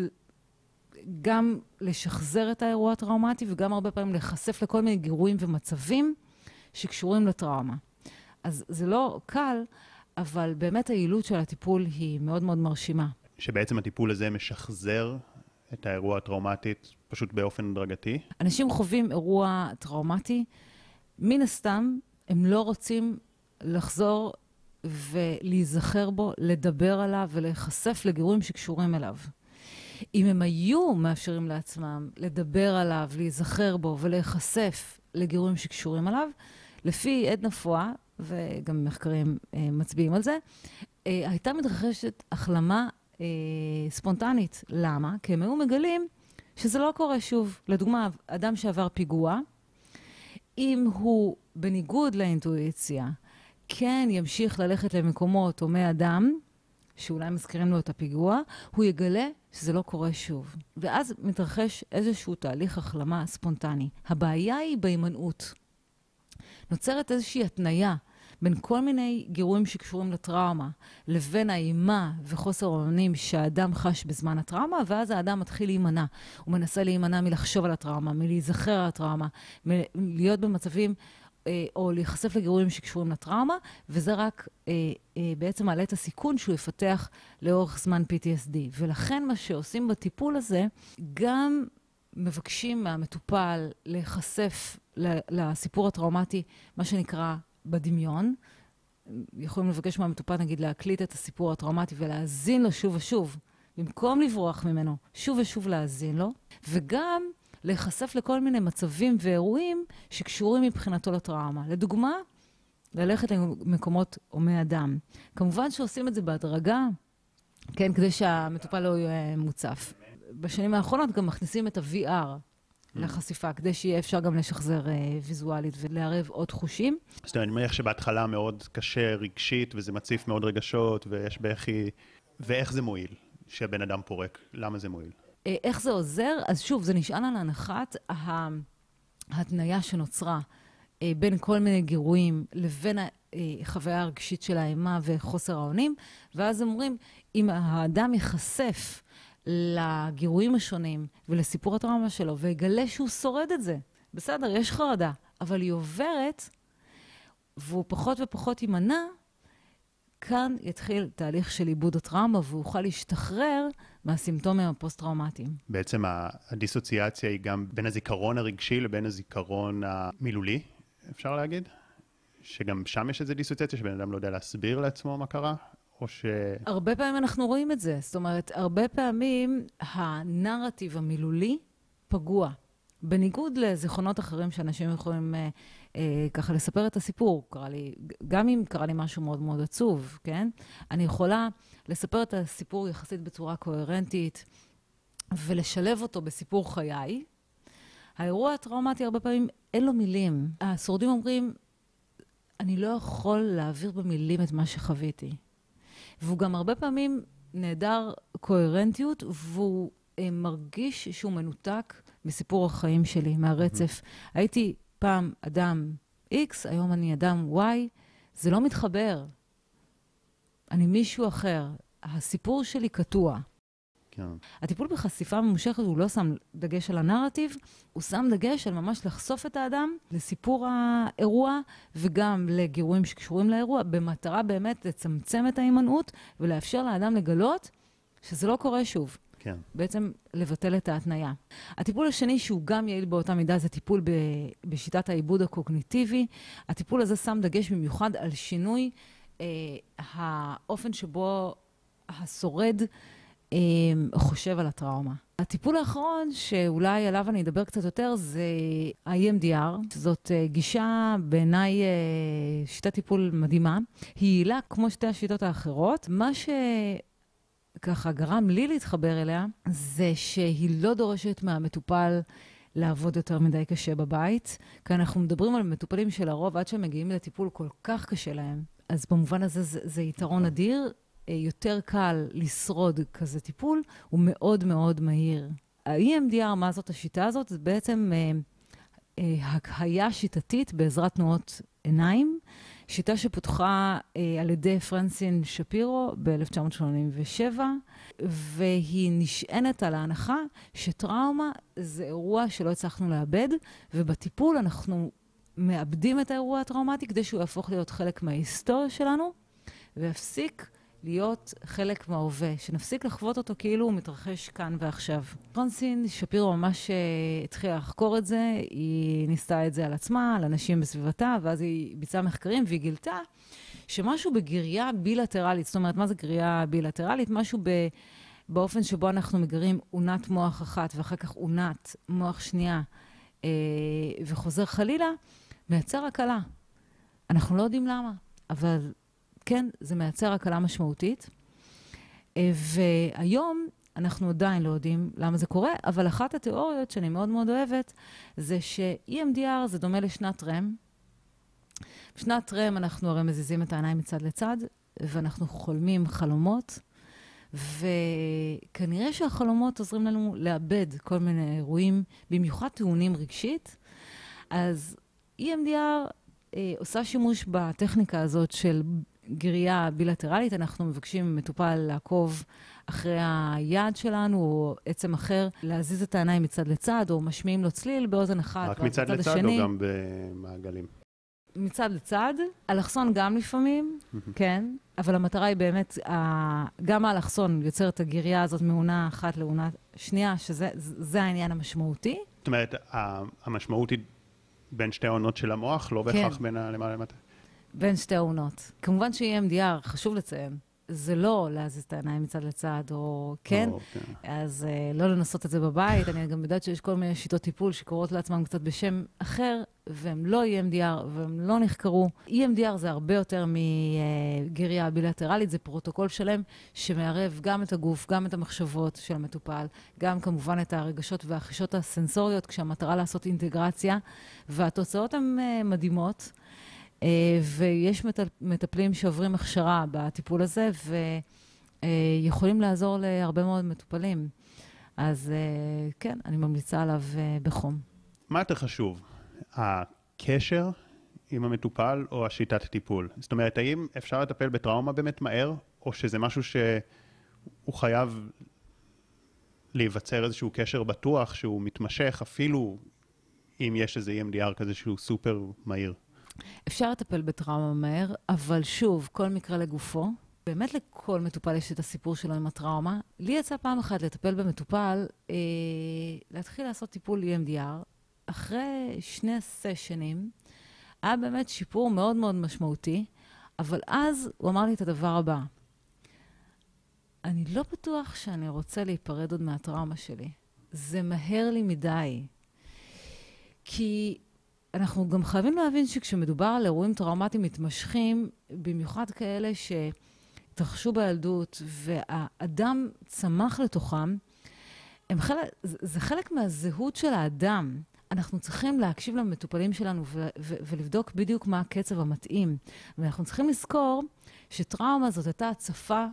גם לשחזר את האירוע הטראומטי וגם הרבה פעמים להיחשף לכל מיני גירויים ומצבים שקשורים לטראומה. אז זה לא קל, אבל באמת היעילות של הטיפול היא מאוד מאוד מרשימה. שבעצם הטיפול הזה משחזר את האירוע הטראומטי פשוט באופן הדרגתי? אנשים חווים אירוע טראומטי, מן הסתם הם לא רוצים לחזור ולהיזכר בו, לדבר עליו ולהיחשף לגירויים שקשורים אליו. אם הם היו מאפשרים לעצמם לדבר עליו, להיזכר בו ולהיחשף לגירויים שקשורים עליו, לפי עדנה פואה, וגם מחקרים אה, מצביעים על זה, אה, הייתה מתרחשת החלמה אה, ספונטנית. למה? כי הם היו מגלים שזה לא קורה שוב. לדוגמה, אדם שעבר פיגוע, אם הוא, בניגוד לאינטואיציה, כן ימשיך ללכת למקומות הומי אדם, שאולי מזכירים לו את הפיגוע, הוא יגלה שזה לא קורה שוב. ואז מתרחש איזשהו תהליך החלמה ספונטני. הבעיה היא בהימנעות. נוצרת איזושהי התניה בין כל מיני גירויים שקשורים לטראומה לבין האימה וחוסר האונים שהאדם חש בזמן הטראומה, ואז האדם מתחיל להימנע. הוא מנסה להימנע מלחשוב על הטראומה, מלהיזכר על הטראומה, להיות במצבים או להיחשף לגירויים שקשורים לטראומה, וזה רק אה, אה, בעצם מעלה את הסיכון שהוא יפתח לאורך זמן PTSD. ולכן מה שעושים בטיפול הזה, גם מבקשים מהמטופל להיחשף לסיפור הטראומטי, מה שנקרא בדמיון. יכולים לבקש מהמטופל, נגיד, להקליט את הסיפור הטראומטי ולהאזין לו שוב ושוב, במקום לברוח ממנו, שוב ושוב להאזין לו, וגם להיחשף לכל מיני מצבים ואירועים שקשורים מבחינתו לטראומה. לדוגמה, ללכת למקומות הומי אדם. כמובן שעושים את זה בהדרגה, כן, כדי שהמטופל לא יהיה מוצף. בשנים האחרונות גם מכניסים את ה-VR, Mm. לחשיפה, כדי שיהיה אפשר גם לשחזר uh, ויזואלית ולערב עוד חושים. אומרת, אני מניח שבהתחלה מאוד קשה רגשית, וזה מציף מאוד רגשות, ויש בכי... ואיך זה מועיל שהבן אדם פורק? למה זה מועיל? Uh, איך זה עוזר? אז שוב, זה נשען על הנחת ההתניה שנוצרה uh, בין כל מיני גירויים לבין החוויה הרגשית של האימה וחוסר האונים, ואז אומרים, אם האדם ייחשף לגירויים השונים ולסיפור הטראומה שלו, ויגלה שהוא שורד את זה. בסדר, יש חרדה, אבל היא עוברת, והוא פחות ופחות יימנע, כאן יתחיל תהליך של עיבוד הטראומה, והוא יוכל להשתחרר מהסימפטומים הפוסט-טראומטיים. בעצם הדיסוציאציה היא גם בין הזיכרון הרגשי לבין הזיכרון המילולי, אפשר להגיד? שגם שם יש איזו דיסוציאציה שבן אדם לא יודע להסביר לעצמו מה קרה? או ש... הרבה פעמים אנחנו רואים את זה. זאת אומרת, הרבה פעמים הנרטיב המילולי פגוע. בניגוד לזיכרונות אחרים שאנשים יכולים אה, ככה לספר את הסיפור, קרה לי, גם אם קרה לי משהו מאוד מאוד עצוב, כן? אני יכולה לספר את הסיפור יחסית בצורה קוהרנטית ולשלב אותו בסיפור חיי. האירוע הטראומטי הרבה פעמים אין לו מילים. השורדים אומרים, אני לא יכול להעביר במילים את מה שחוויתי. והוא גם הרבה פעמים נעדר קוהרנטיות, והוא אה, מרגיש שהוא מנותק מסיפור החיים שלי, מהרצף. Mm-hmm. הייתי פעם אדם X, היום אני אדם Y, זה לא מתחבר. אני מישהו אחר. הסיפור שלי קטוע. כן. הטיפול בחשיפה ממושכת הוא לא שם דגש על הנרטיב, הוא שם דגש על ממש לחשוף את האדם לסיפור האירוע וגם לגירויים שקשורים לאירוע, במטרה באמת לצמצם את ההימנעות ולאפשר לאדם לגלות שזה לא קורה שוב. כן. בעצם לבטל את ההתניה. הטיפול השני, שהוא גם יעיל באותה מידה, זה טיפול ב, בשיטת העיבוד הקוגניטיבי. הטיפול הזה שם דגש במיוחד על שינוי אה, האופן שבו השורד אה, חושב על הטראומה. הטיפול האחרון, שאולי עליו אני אדבר קצת יותר, זה ה-EMDR. זאת uh, גישה, בעיניי, uh, שיטת טיפול מדהימה. היא יעילה כמו שתי השיטות האחרות. מה ש... ככה גרם לי להתחבר אליה, זה שהיא לא דורשת מהמטופל לעבוד יותר מדי קשה בבית, כי אנחנו מדברים על מטופלים שלרוב, עד שהם מגיעים לטיפול, כל כך קשה להם. אז במובן הזה זה, זה יתרון אדיר. אה, יותר קל לשרוד כזה טיפול, הוא מאוד מאוד מהיר. ה-EMDR, מה זאת השיטה הזאת? זה בעצם אה, אה, הקהייה שיטתית בעזרת תנועות עיניים. שיטה שפותחה אה, על ידי פרנסין שפירו ב-1987, והיא נשענת על ההנחה שטראומה זה אירוע שלא הצלחנו לאבד, ובטיפול אנחנו מאבדים את האירוע הטראומטי כדי שהוא יהפוך להיות חלק מההיסטוריה שלנו, ויפסיק להיות חלק מההווה, שנפסיק לחוות אותו כאילו הוא מתרחש כאן ועכשיו. פרנסין שפירו ממש uh, התחילה לחקור את זה, היא ניסתה את זה על עצמה, על אנשים בסביבתה, ואז היא ביצעה מחקרים והיא גילתה שמשהו בגריה בילטרלית, זאת אומרת, מה זה גריה בילטרלית? משהו ב... באופן שבו אנחנו מגרים אונת מוח אחת ואחר כך אונת מוח שנייה אה, וחוזר חלילה, מייצר הקלה. אנחנו לא יודעים למה, אבל כן, זה מייצר הקלה משמעותית. אה, והיום אנחנו עדיין לא יודעים למה זה קורה, אבל אחת התיאוריות שאני מאוד מאוד אוהבת, זה ש-EMDR זה דומה לשנת רם. בשנת רם אנחנו הרי מזיזים את העיניים מצד לצד, ואנחנו חולמים חלומות, וכנראה שהחלומות עוזרים לנו לאבד כל מיני אירועים, במיוחד טעונים רגשית. אז EMDR אה, עושה שימוש בטכניקה הזאת של גריעה בילטרלית, אנחנו מבקשים ממטופל לעקוב אחרי היד שלנו, או עצם אחר, להזיז את העיניים מצד לצד, או משמיעים לו צליל באוזן אחת, רק מצד לצד השני. או גם במעגלים? מצד לצד, אלכסון גם לפעמים, כן, אבל המטרה היא באמת, גם האלכסון יוצר את הגריה הזאת מעונה אחת לעונה שנייה, שזה העניין המשמעותי. זאת אומרת, המשמעות היא בין שתי העונות של המוח, לא בהכרח כן. בין הלמעלה למטה? בין שתי העונות. כמובן ש-EMDR, חשוב לציין, זה לא להזיז את העיניים מצד לצד, או כן, או, כן. אז uh, לא לנסות את זה בבית. אני גם יודעת שיש כל מיני שיטות טיפול שקוראות לעצמם קצת בשם אחר, והם לא EMDR, והם לא נחקרו. EMDR זה הרבה יותר מגרייה בילטרלית, זה פרוטוקול שלם שמערב גם את הגוף, גם את המחשבות של המטופל, גם כמובן את הרגשות והחישות הסנסוריות, כשהמטרה לעשות אינטגרציה, והתוצאות הן uh, מדהימות. אה, ויש מטפלים שעוברים הכשרה בטיפול הזה, ויכולים לעזור להרבה מאוד מטופלים. אז אה, כן, אני ממליצה עליו אה, בחום. מה יותר חשוב, הקשר עם המטופל או השיטת טיפול? זאת אומרת, האם אפשר לטפל בטראומה באמת מהר, או שזה משהו שהוא חייב להיווצר איזשהו קשר בטוח שהוא מתמשך, אפילו אם יש איזה EMDR כזה שהוא סופר מהיר? אפשר לטפל בטראומה מהר, אבל שוב, כל מקרה לגופו. באמת לכל מטופל יש את הסיפור שלו עם הטראומה. לי יצא פעם אחת לטפל במטופל, אה, להתחיל לעשות טיפול EMDR. אחרי שני סשנים, היה באמת שיפור מאוד מאוד משמעותי, אבל אז הוא אמר לי את הדבר הבא: אני לא בטוח שאני רוצה להיפרד עוד מהטראומה שלי. זה מהר לי מדי. כי אנחנו גם חייבים להבין שכשמדובר על אירועים טראומטיים מתמשכים, במיוחד כאלה שהתרחשו בילדות והאדם צמח לתוכם, הם חלק, זה חלק מהזהות של האדם. אנחנו צריכים להקשיב למטופלים שלנו ו- ו- ולבדוק בדיוק מה הקצב המתאים. ואנחנו צריכים לזכור שטראומה זאת הייתה הצפה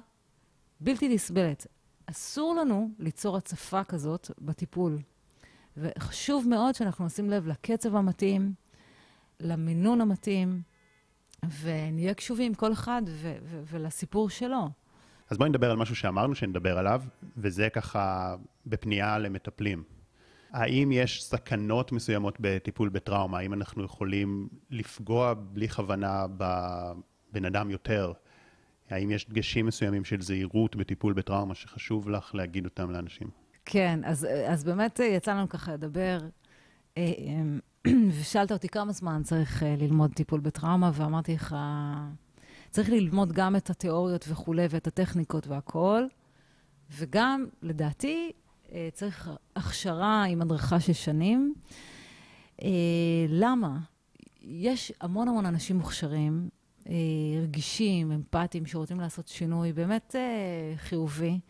בלתי נסבלת. אסור לנו ליצור הצפה כזאת בטיפול. וחשוב מאוד שאנחנו נשים לב לקצב המתאים, למינון המתאים, ונהיה קשובים כל אחד ו- ו- ולסיפור שלו. אז בואי נדבר על משהו שאמרנו שנדבר עליו, וזה ככה בפנייה למטפלים. האם יש סכנות מסוימות בטיפול בטראומה? האם אנחנו יכולים לפגוע בלי כוונה בבן אדם יותר? האם יש דגשים מסוימים של זהירות בטיפול בטראומה שחשוב לך להגיד אותם לאנשים? כן, אז, אז באמת יצא לנו ככה לדבר, אה, אה, ושאלת אותי כמה זמן צריך אה, ללמוד טיפול בטראומה, ואמרתי לך, צריך ללמוד גם את התיאוריות וכולי, ואת הטכניקות והכול, וגם, לדעתי, צריך הכשרה עם הדרכה של שנים. למה? יש המון המון אנשים מוכשרים, רגישים, אמפתיים, שרוצים לעשות שינוי באמת חיובי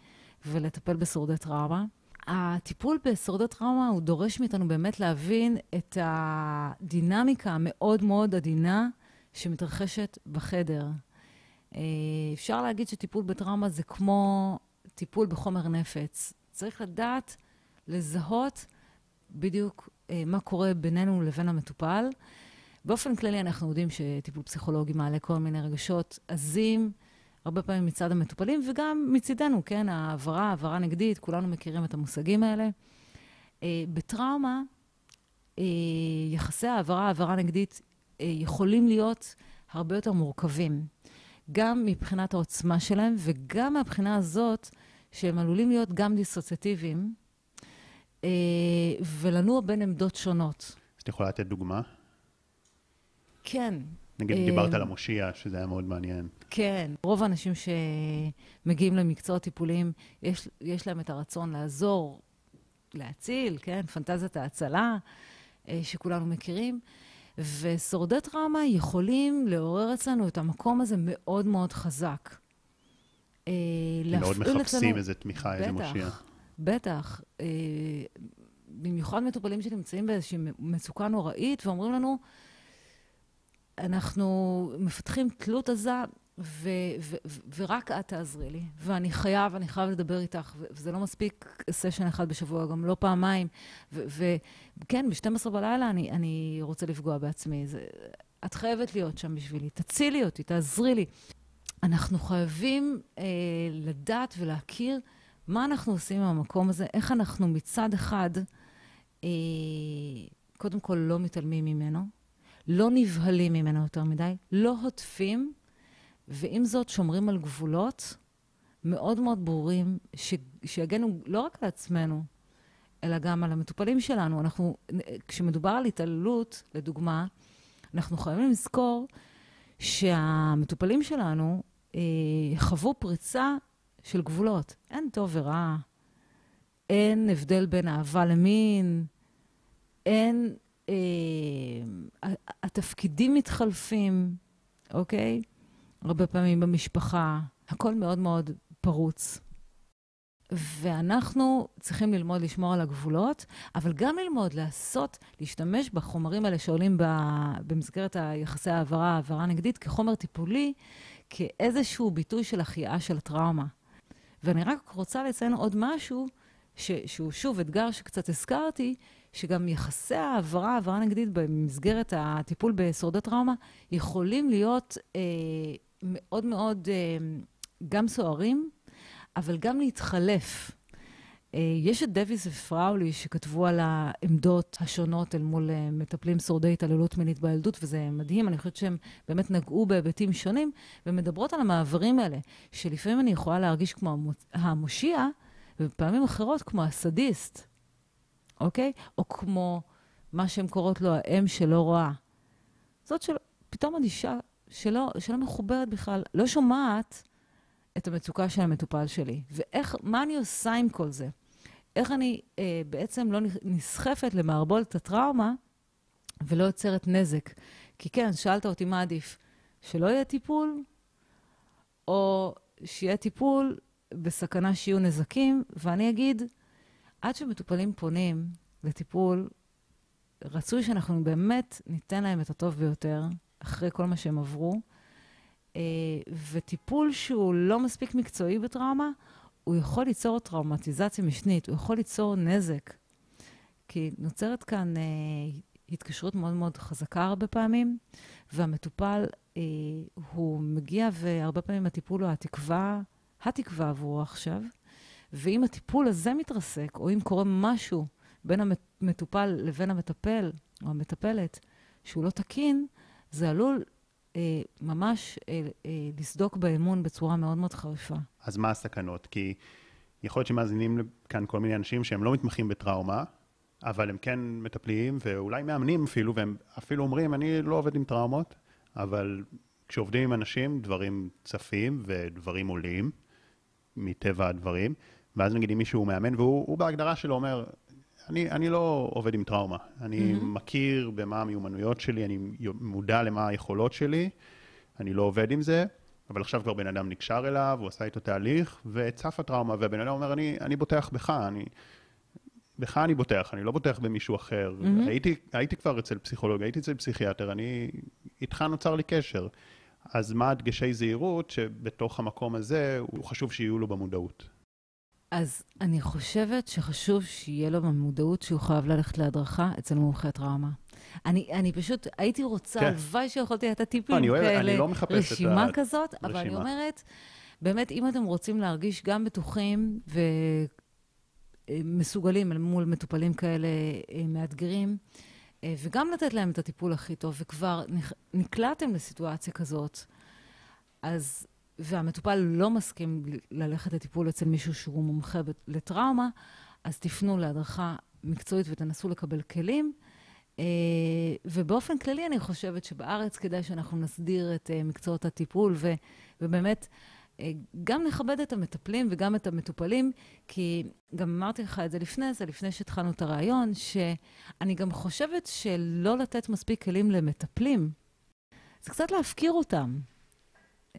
ולטפל בשורדי טראומה. הטיפול בשורדות טראומה הוא דורש מאיתנו באמת להבין את הדינמיקה המאוד מאוד עדינה שמתרחשת בחדר. אה, אפשר להגיד שטיפול בטראומה זה כמו טיפול בחומר נפץ. צריך לדעת לזהות בדיוק אה, מה קורה בינינו לבין המטופל. באופן כללי אנחנו יודעים שטיפול פסיכולוגי מעלה כל מיני רגשות עזים, הרבה פעמים מצד המטופלים, וגם מצידנו, כן, העברה, העברה נגדית, כולנו מכירים את המושגים האלה. אה, בטראומה, אה, יחסי העברה, העברה נגדית, אה, יכולים להיות הרבה יותר מורכבים. גם מבחינת העוצמה שלהם, וגם מהבחינה הזאת שהם עלולים להיות גם דיסוציאטיביים, ולנוע בין עמדות שונות. אז את יכולה לתת דוגמה? כן. נגיד, דיברת על המושיע, שזה היה מאוד מעניין. כן, רוב האנשים שמגיעים למקצועות טיפוליים, יש, יש להם את הרצון לעזור, להציל, כן, פנטזיית ההצלה, אה, שכולנו מכירים. ושורדי טראומה יכולים לעורר אצלנו את המקום הזה מאוד מאוד חזק. אה, מאוד מחפשים אצלנו... איזה תמיכה, בטח, איזה מושיע. בטח. אה, במיוחד מטופלים שנמצאים באיזושהי מצוקה נוראית ואומרים לנו, אנחנו מפתחים תלות עזה ו- ו- ו- ורק את תעזרי לי, ואני חייב, אני חייב לדבר איתך, וזה לא מספיק סשן אחד בשבוע, גם לא פעמיים. וכן, ב-12 בלילה אני, אני רוצה לפגוע בעצמי. זה, את חייבת להיות שם בשבילי, תצילי אותי, תעזרי לי. אנחנו חייבים אה, לדעת ולהכיר מה אנחנו עושים עם המקום הזה, איך אנחנו מצד אחד, אה, קודם כל לא מתעלמים ממנו, לא נבהלים ממנו יותר מדי, לא הוטפים, ועם זאת שומרים על גבולות מאוד מאוד ברורים, ש, שיגנו לא רק על עצמנו, אלא גם על המטופלים שלנו. אנחנו, כשמדובר על התעללות, לדוגמה, אנחנו חייבים לזכור שהמטופלים שלנו אה, חוו פריצה של גבולות. אין טוב ורע, אין הבדל בין אהבה למין, אין... אה, התפקידים מתחלפים, אוקיי? הרבה פעמים במשפחה, הכל מאוד מאוד פרוץ. ואנחנו צריכים ללמוד לשמור על הגבולות, אבל גם ללמוד לעשות, להשתמש בחומרים האלה שעולים במסגרת היחסי העברה, העברה נגדית, כחומר טיפולי, כאיזשהו ביטוי של החייאה של הטראומה. ואני רק רוצה לציין עוד משהו, ש, שהוא שוב אתגר שקצת הזכרתי, שגם יחסי העברה, העברה נגדית במסגרת הטיפול בשורדי טראומה, יכולים להיות אה, מאוד מאוד אה, גם סוערים, אבל גם להתחלף. אה, יש את דוויס ופראולי שכתבו על העמדות השונות אל מול אה, מטפלים שורדי התעללות מינית בילדות, וזה מדהים, אני חושבת שהם באמת נגעו בהיבטים שונים, ומדברות על המעברים האלה, שלפעמים אני יכולה להרגיש כמו המושיע, ובפעמים אחרות כמו הסדיסט, אוקיי? או כמו מה שהן קוראות לו האם שלא רואה. זאת של... פתאום אדישה שלא, שלא מחוברת בכלל, לא שומעת את המצוקה של המטופל שלי. ואיך, מה אני עושה עם כל זה? איך אני אה, בעצם לא נסחפת למערבולת הטראומה ולא יוצרת נזק. כי כן, שאלת אותי מה עדיף, שלא יהיה טיפול, או שיהיה טיפול בסכנה שיהיו נזקים, ואני אגיד, עד שמטופלים פונים לטיפול, רצוי שאנחנו באמת ניתן להם את הטוב ביותר, אחרי כל מה שהם עברו. אה, וטיפול שהוא לא מספיק מקצועי בטראומה, הוא יכול ליצור טראומטיזציה משנית, הוא יכול ליצור נזק. כי נוצרת כאן אה, התקשרות מאוד מאוד חזקה הרבה פעמים, והמטופל, אה, הוא מגיע והרבה פעמים הטיפול הוא התקווה, התקווה עבורו עכשיו, ואם הטיפול הזה מתרסק, או אם קורה משהו בין המטופל לבין המטפל או המטפלת שהוא לא תקין, זה עלול אה, ממש אה, אה, לסדוק באמון בצורה מאוד מאוד חריפה. אז מה הסכנות? כי יכול להיות שמאזינים כאן כל מיני אנשים שהם לא מתמחים בטראומה, אבל הם כן מטפלים, ואולי מאמנים אפילו, והם אפילו אומרים, אני לא עובד עם טראומות, אבל כשעובדים עם אנשים, דברים צפים ודברים עולים, מטבע הדברים, ואז נגיד אם מישהו מאמן, והוא בהגדרה שלו אומר, אני, אני לא עובד עם טראומה. אני mm-hmm. מכיר במה המיומנויות שלי, אני מודע למה היכולות שלי, אני לא עובד עם זה, אבל עכשיו כבר בן אדם נקשר אליו, הוא עשה איתו תהליך, וצף הטראומה, והבן אדם אומר, אני, אני בוטח בך, אני... בך אני בוטח, אני לא בוטח במישהו אחר. Mm-hmm. הייתי, הייתי כבר אצל פסיכולוג, הייתי אצל פסיכיאטר, אני... איתך נוצר לי קשר. אז מה הדגשי זהירות שבתוך המקום הזה, הוא חשוב שיהיו לו במודעות? אז אני חושבת שחשוב שיהיה לו במודעות שהוא חייב ללכת להדרכה אצל מומחי טראומה. אני, אני פשוט הייתי רוצה, כן. הלוואי שיכולתי לתת טיפים לא, כאלה, אני לא רשימה את כזאת, רשימה. אבל אני אומרת, באמת, אם אתם רוצים להרגיש גם בטוחים ומסוגלים אל מול מטופלים כאלה אה, מאתגרים, אה, וגם לתת להם את הטיפול הכי טוב, וכבר נקלעתם לסיטואציה כזאת, אז והמטופל לא מסכים ללכת לטיפול אצל מישהו שהוא מומחה לטראומה, אז תפנו להדרכה מקצועית ותנסו לקבל כלים. Uh, ובאופן כללי אני חושבת שבארץ כדאי שאנחנו נסדיר את uh, מקצועות הטיפול ו, ובאמת uh, גם נכבד את המטפלים וגם את המטופלים, כי גם אמרתי לך את זה לפני זה, לפני שהתחלנו את הרעיון, שאני גם חושבת שלא לתת מספיק כלים למטפלים, זה קצת להפקיר אותם.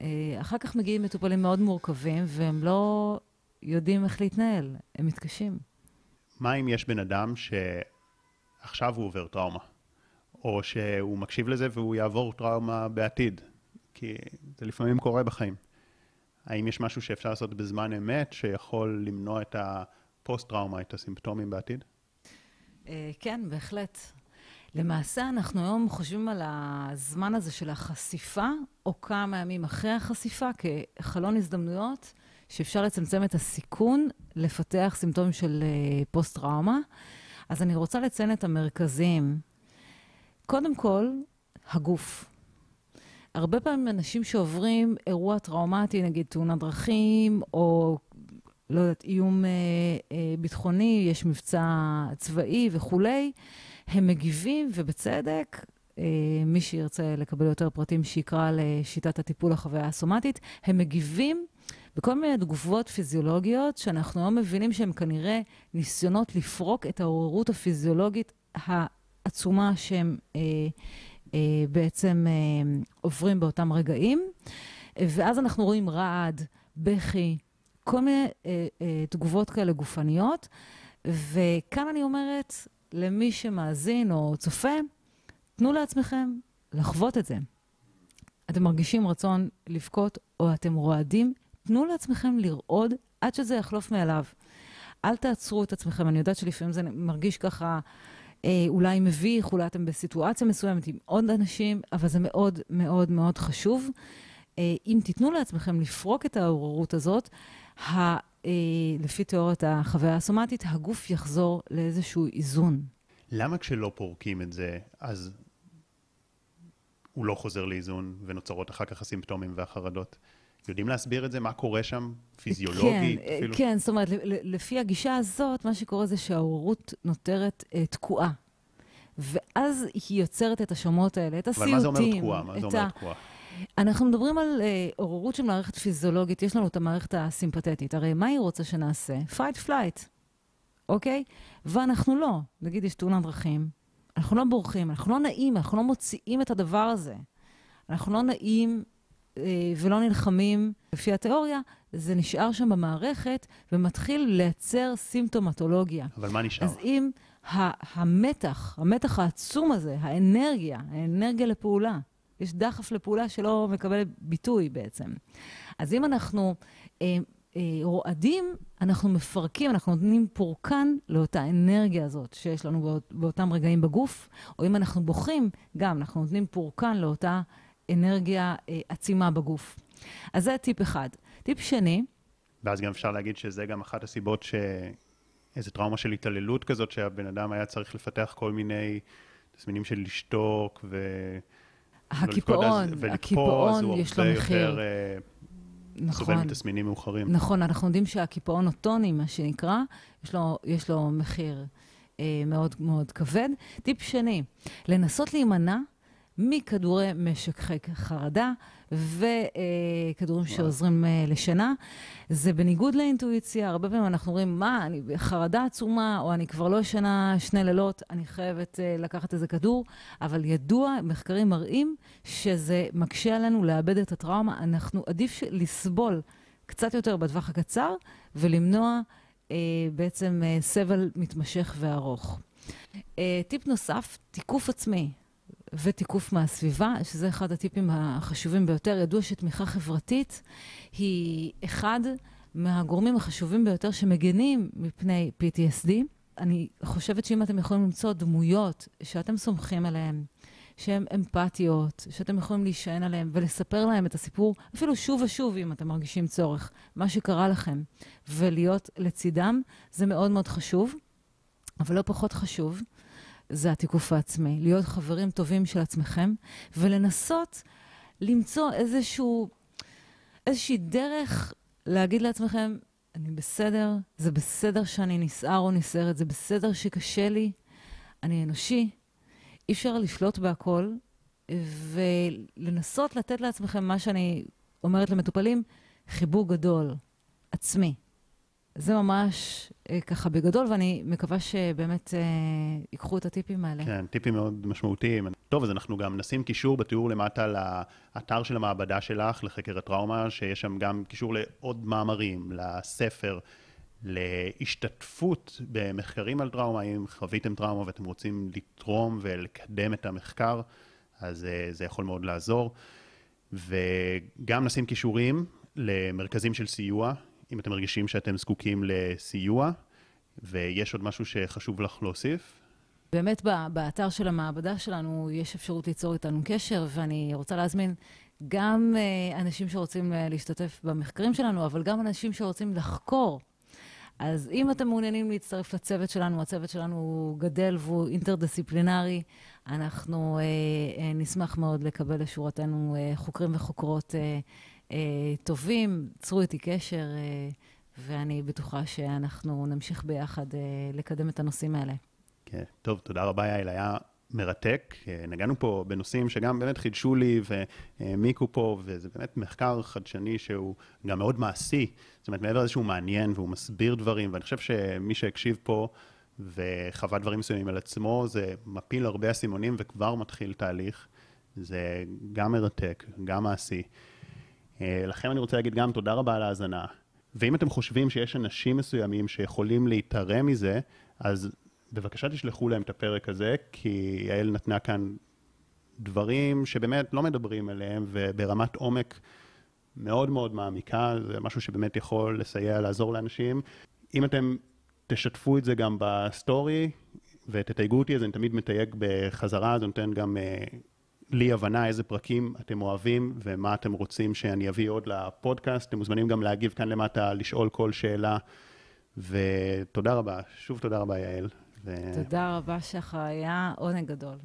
אה, אחר כך מגיעים מטופלים מאוד מורכבים, והם לא יודעים איך להתנהל, הם מתקשים. מה אם יש בן אדם שעכשיו הוא עובר טראומה, או שהוא מקשיב לזה והוא יעבור טראומה בעתיד? כי זה לפעמים קורה בחיים. האם יש משהו שאפשר לעשות בזמן אמת שיכול למנוע את הפוסט-טראומה, את הסימפטומים בעתיד? אה, כן, בהחלט. למעשה, אנחנו היום חושבים על הזמן הזה של החשיפה, או כמה ימים אחרי החשיפה, כחלון הזדמנויות שאפשר לצמצם את הסיכון לפתח סימפטומים של uh, פוסט-טראומה. אז אני רוצה לציין את המרכזיים. קודם כל, הגוף. הרבה פעמים אנשים שעוברים אירוע טראומטי, נגיד תאונת דרכים, או לא יודעת, איום אה, אה, ביטחוני, יש מבצע צבאי וכולי, הם מגיבים, ובצדק, אה, מי שירצה לקבל יותר פרטים, שיקרא לשיטת הטיפול החוויה הסומטית, הם מגיבים בכל מיני תגובות פיזיולוגיות, שאנחנו היום מבינים שהם כנראה ניסיונות לפרוק את העוררות הפיזיולוגית העצומה שהם אה, אה, בעצם אה, עוברים באותם רגעים. ואז אנחנו רואים רעד, בכי, כל מיני אה, אה, תגובות כאלה גופניות. וכאן אני אומרת, למי שמאזין או צופה, תנו לעצמכם לחוות את זה. אתם מרגישים רצון לבכות או אתם רועדים, תנו לעצמכם לרעוד עד שזה יחלוף מאליו. אל תעצרו את עצמכם, אני יודעת שלפעמים זה מרגיש ככה אה, אולי מביך, אולי אתם בסיטואציה מסוימת עם עוד אנשים, אבל זה מאוד מאוד מאוד חשוב. אה, אם תיתנו לעצמכם לפרוק את העוררות הזאת, לפי תיאוריית החוויה הסומטית, הגוף יחזור לאיזשהו איזון. למה כשלא פורקים את זה, אז הוא לא חוזר לאיזון ונוצרות אחר כך הסימפטומים והחרדות? יודעים להסביר את זה? מה קורה שם פיזיולוגית? כן, אפילו? כן, זאת אומרת, לפי הגישה הזאת, מה שקורה זה שההורות נותרת uh, תקועה. ואז היא יוצרת את השמות האלה, את הסיוטים. אבל מה זה אומר תקועה? מה זה אומר תקועה? אנחנו מדברים על אה, עוררות של מערכת פיזיולוגית, יש לנו את המערכת הסימפתטית. הרי מה היא רוצה שנעשה? fight flight, אוקיי? ואנחנו לא. נגיד יש תאונת דרכים, אנחנו לא בורחים, אנחנו לא נעים, אנחנו לא מוציאים את הדבר הזה. אנחנו לא נעים אה, ולא נלחמים. לפי התיאוריה, זה נשאר שם במערכת ומתחיל לייצר סימפטומטולוגיה. אבל מה נשאר? אז אם המתח, המתח העצום הזה, האנרגיה, האנרגיה לפעולה, יש דחף לפעולה שלא מקבל ביטוי בעצם. אז אם אנחנו אה, אה, רועדים, אנחנו מפרקים, אנחנו נותנים פורקן לאותה אנרגיה הזאת שיש לנו באות, באותם רגעים בגוף, או אם אנחנו בוכים, גם אנחנו נותנים פורקן לאותה אנרגיה אה, עצימה בגוף. אז זה טיפ אחד. טיפ שני, ואז גם אפשר להגיד שזה גם אחת הסיבות ש... איזה טראומה של התעללות כזאת, שהבן אדם היה צריך לפתח כל מיני תסמינים של לשתוק ו... הקיפאון, הקיפאון יש לו מחיר. יותר, אה, נכון. סובל מתסמינים מאוחרים. נכון, אנחנו יודעים שהקיפאון הטוני, מה שנקרא, יש לו, יש לו מחיר אה, מאוד מאוד כבד. טיפ שני, לנסות להימנע מכדורי משק חרדה וכדורים שעוזרים אה, לשינה. זה בניגוד לאינטואיציה, הרבה פעמים אנחנו אומרים, מה, אני בחרדה עצומה, או אני כבר לא ישנה שני לילות, אני חייבת אה, לקחת איזה כדור, אבל ידוע, מחקרים מראים שזה מקשה עלינו לאבד את הטראומה. אנחנו, עדיף לסבול קצת יותר בטווח הקצר ולמנוע אה, בעצם אה, סבל מתמשך וארוך. אה, טיפ נוסף, תיקוף עצמי. ותיקוף מהסביבה, שזה אחד הטיפים החשובים ביותר. ידוע שתמיכה חברתית היא אחד מהגורמים החשובים ביותר שמגנים מפני PTSD. אני חושבת שאם אתם יכולים למצוא דמויות שאתם סומכים עליהן, שהן אמפתיות, שאתם יכולים להישען עליהן ולספר להן את הסיפור, אפילו שוב ושוב אם אתם מרגישים צורך, מה שקרה לכם, ולהיות לצידם, זה מאוד מאוד חשוב. אבל לא פחות חשוב, זה התיקוף העצמי. להיות חברים טובים של עצמכם, ולנסות למצוא איזשהו, איזושהי דרך להגיד לעצמכם, אני בסדר, זה בסדר שאני נסער או נסערת, זה בסדר שקשה לי, אני אנושי. אי אפשר לשלוט בהכל, ולנסות לתת לעצמכם מה שאני אומרת למטופלים, חיבור גדול, עצמי. זה ממש אה, ככה בגדול, ואני מקווה שבאמת אה, ייקחו את הטיפים האלה. כן, טיפים מאוד משמעותיים. טוב, אז אנחנו גם נשים קישור בתיאור למטה לאתר של המעבדה שלך, לחקר הטראומה, שיש שם גם קישור לעוד מאמרים, לספר, להשתתפות במחקרים על טראומה, אם חוויתם טראומה ואתם רוצים לתרום ולקדם את המחקר, אז אה, זה יכול מאוד לעזור. וגם נשים קישורים למרכזים של סיוע, אם אתם מרגישים שאתם זקוקים לסיוע, ויש עוד משהו שחשוב לך להוסיף? באמת באתר של המעבדה שלנו יש אפשרות ליצור איתנו קשר, ואני רוצה להזמין גם אה, אנשים שרוצים אה, להשתתף במחקרים שלנו, אבל גם אנשים שרוצים לחקור. אז אם אתם מעוניינים להצטרף לצוות שלנו, הצוות שלנו הוא גדל והוא אינטרדיסציפלינרי, אנחנו אה, אה, נשמח מאוד לקבל לשורתנו אה, חוקרים וחוקרות אה, אה, טובים, צרו איתי קשר, אה, ואני בטוחה שאנחנו נמשיך ביחד אה, לקדם את הנושאים האלה. כן, טוב, תודה רבה, יעל, היה מרתק. אה, נגענו פה בנושאים שגם באמת חידשו לי והעמיקו פה, וזה באמת מחקר חדשני שהוא גם מאוד מעשי. זאת אומרת, מעבר לזה שהוא מעניין והוא מסביר דברים, ואני חושב שמי שהקשיב פה וחווה דברים מסוימים על עצמו, זה מפיל הרבה אסימונים וכבר מתחיל תהליך. זה גם מרתק, גם מעשי. אה, לכם אני רוצה להגיד גם תודה רבה על ההאזנה. ואם אתם חושבים שיש אנשים מסוימים שיכולים להתערם מזה, אז בבקשה תשלחו להם את הפרק הזה, כי יעל נתנה כאן דברים שבאמת לא מדברים עליהם, וברמת עומק מאוד מאוד מעמיקה, זה משהו שבאמת יכול לסייע, לעזור לאנשים. אם אתם תשתפו את זה גם בסטורי ותתייגו אותי, אז אני תמיד מתייג בחזרה, זה נותן גם uh, לי הבנה איזה פרקים אתם אוהבים ומה אתם רוצים שאני אביא עוד לפודקאסט. אתם מוזמנים גם להגיב כאן למטה, לשאול כל שאלה. ותודה רבה, שוב תודה רבה יעל. ו... תודה רבה שחר, היה עונג גדול.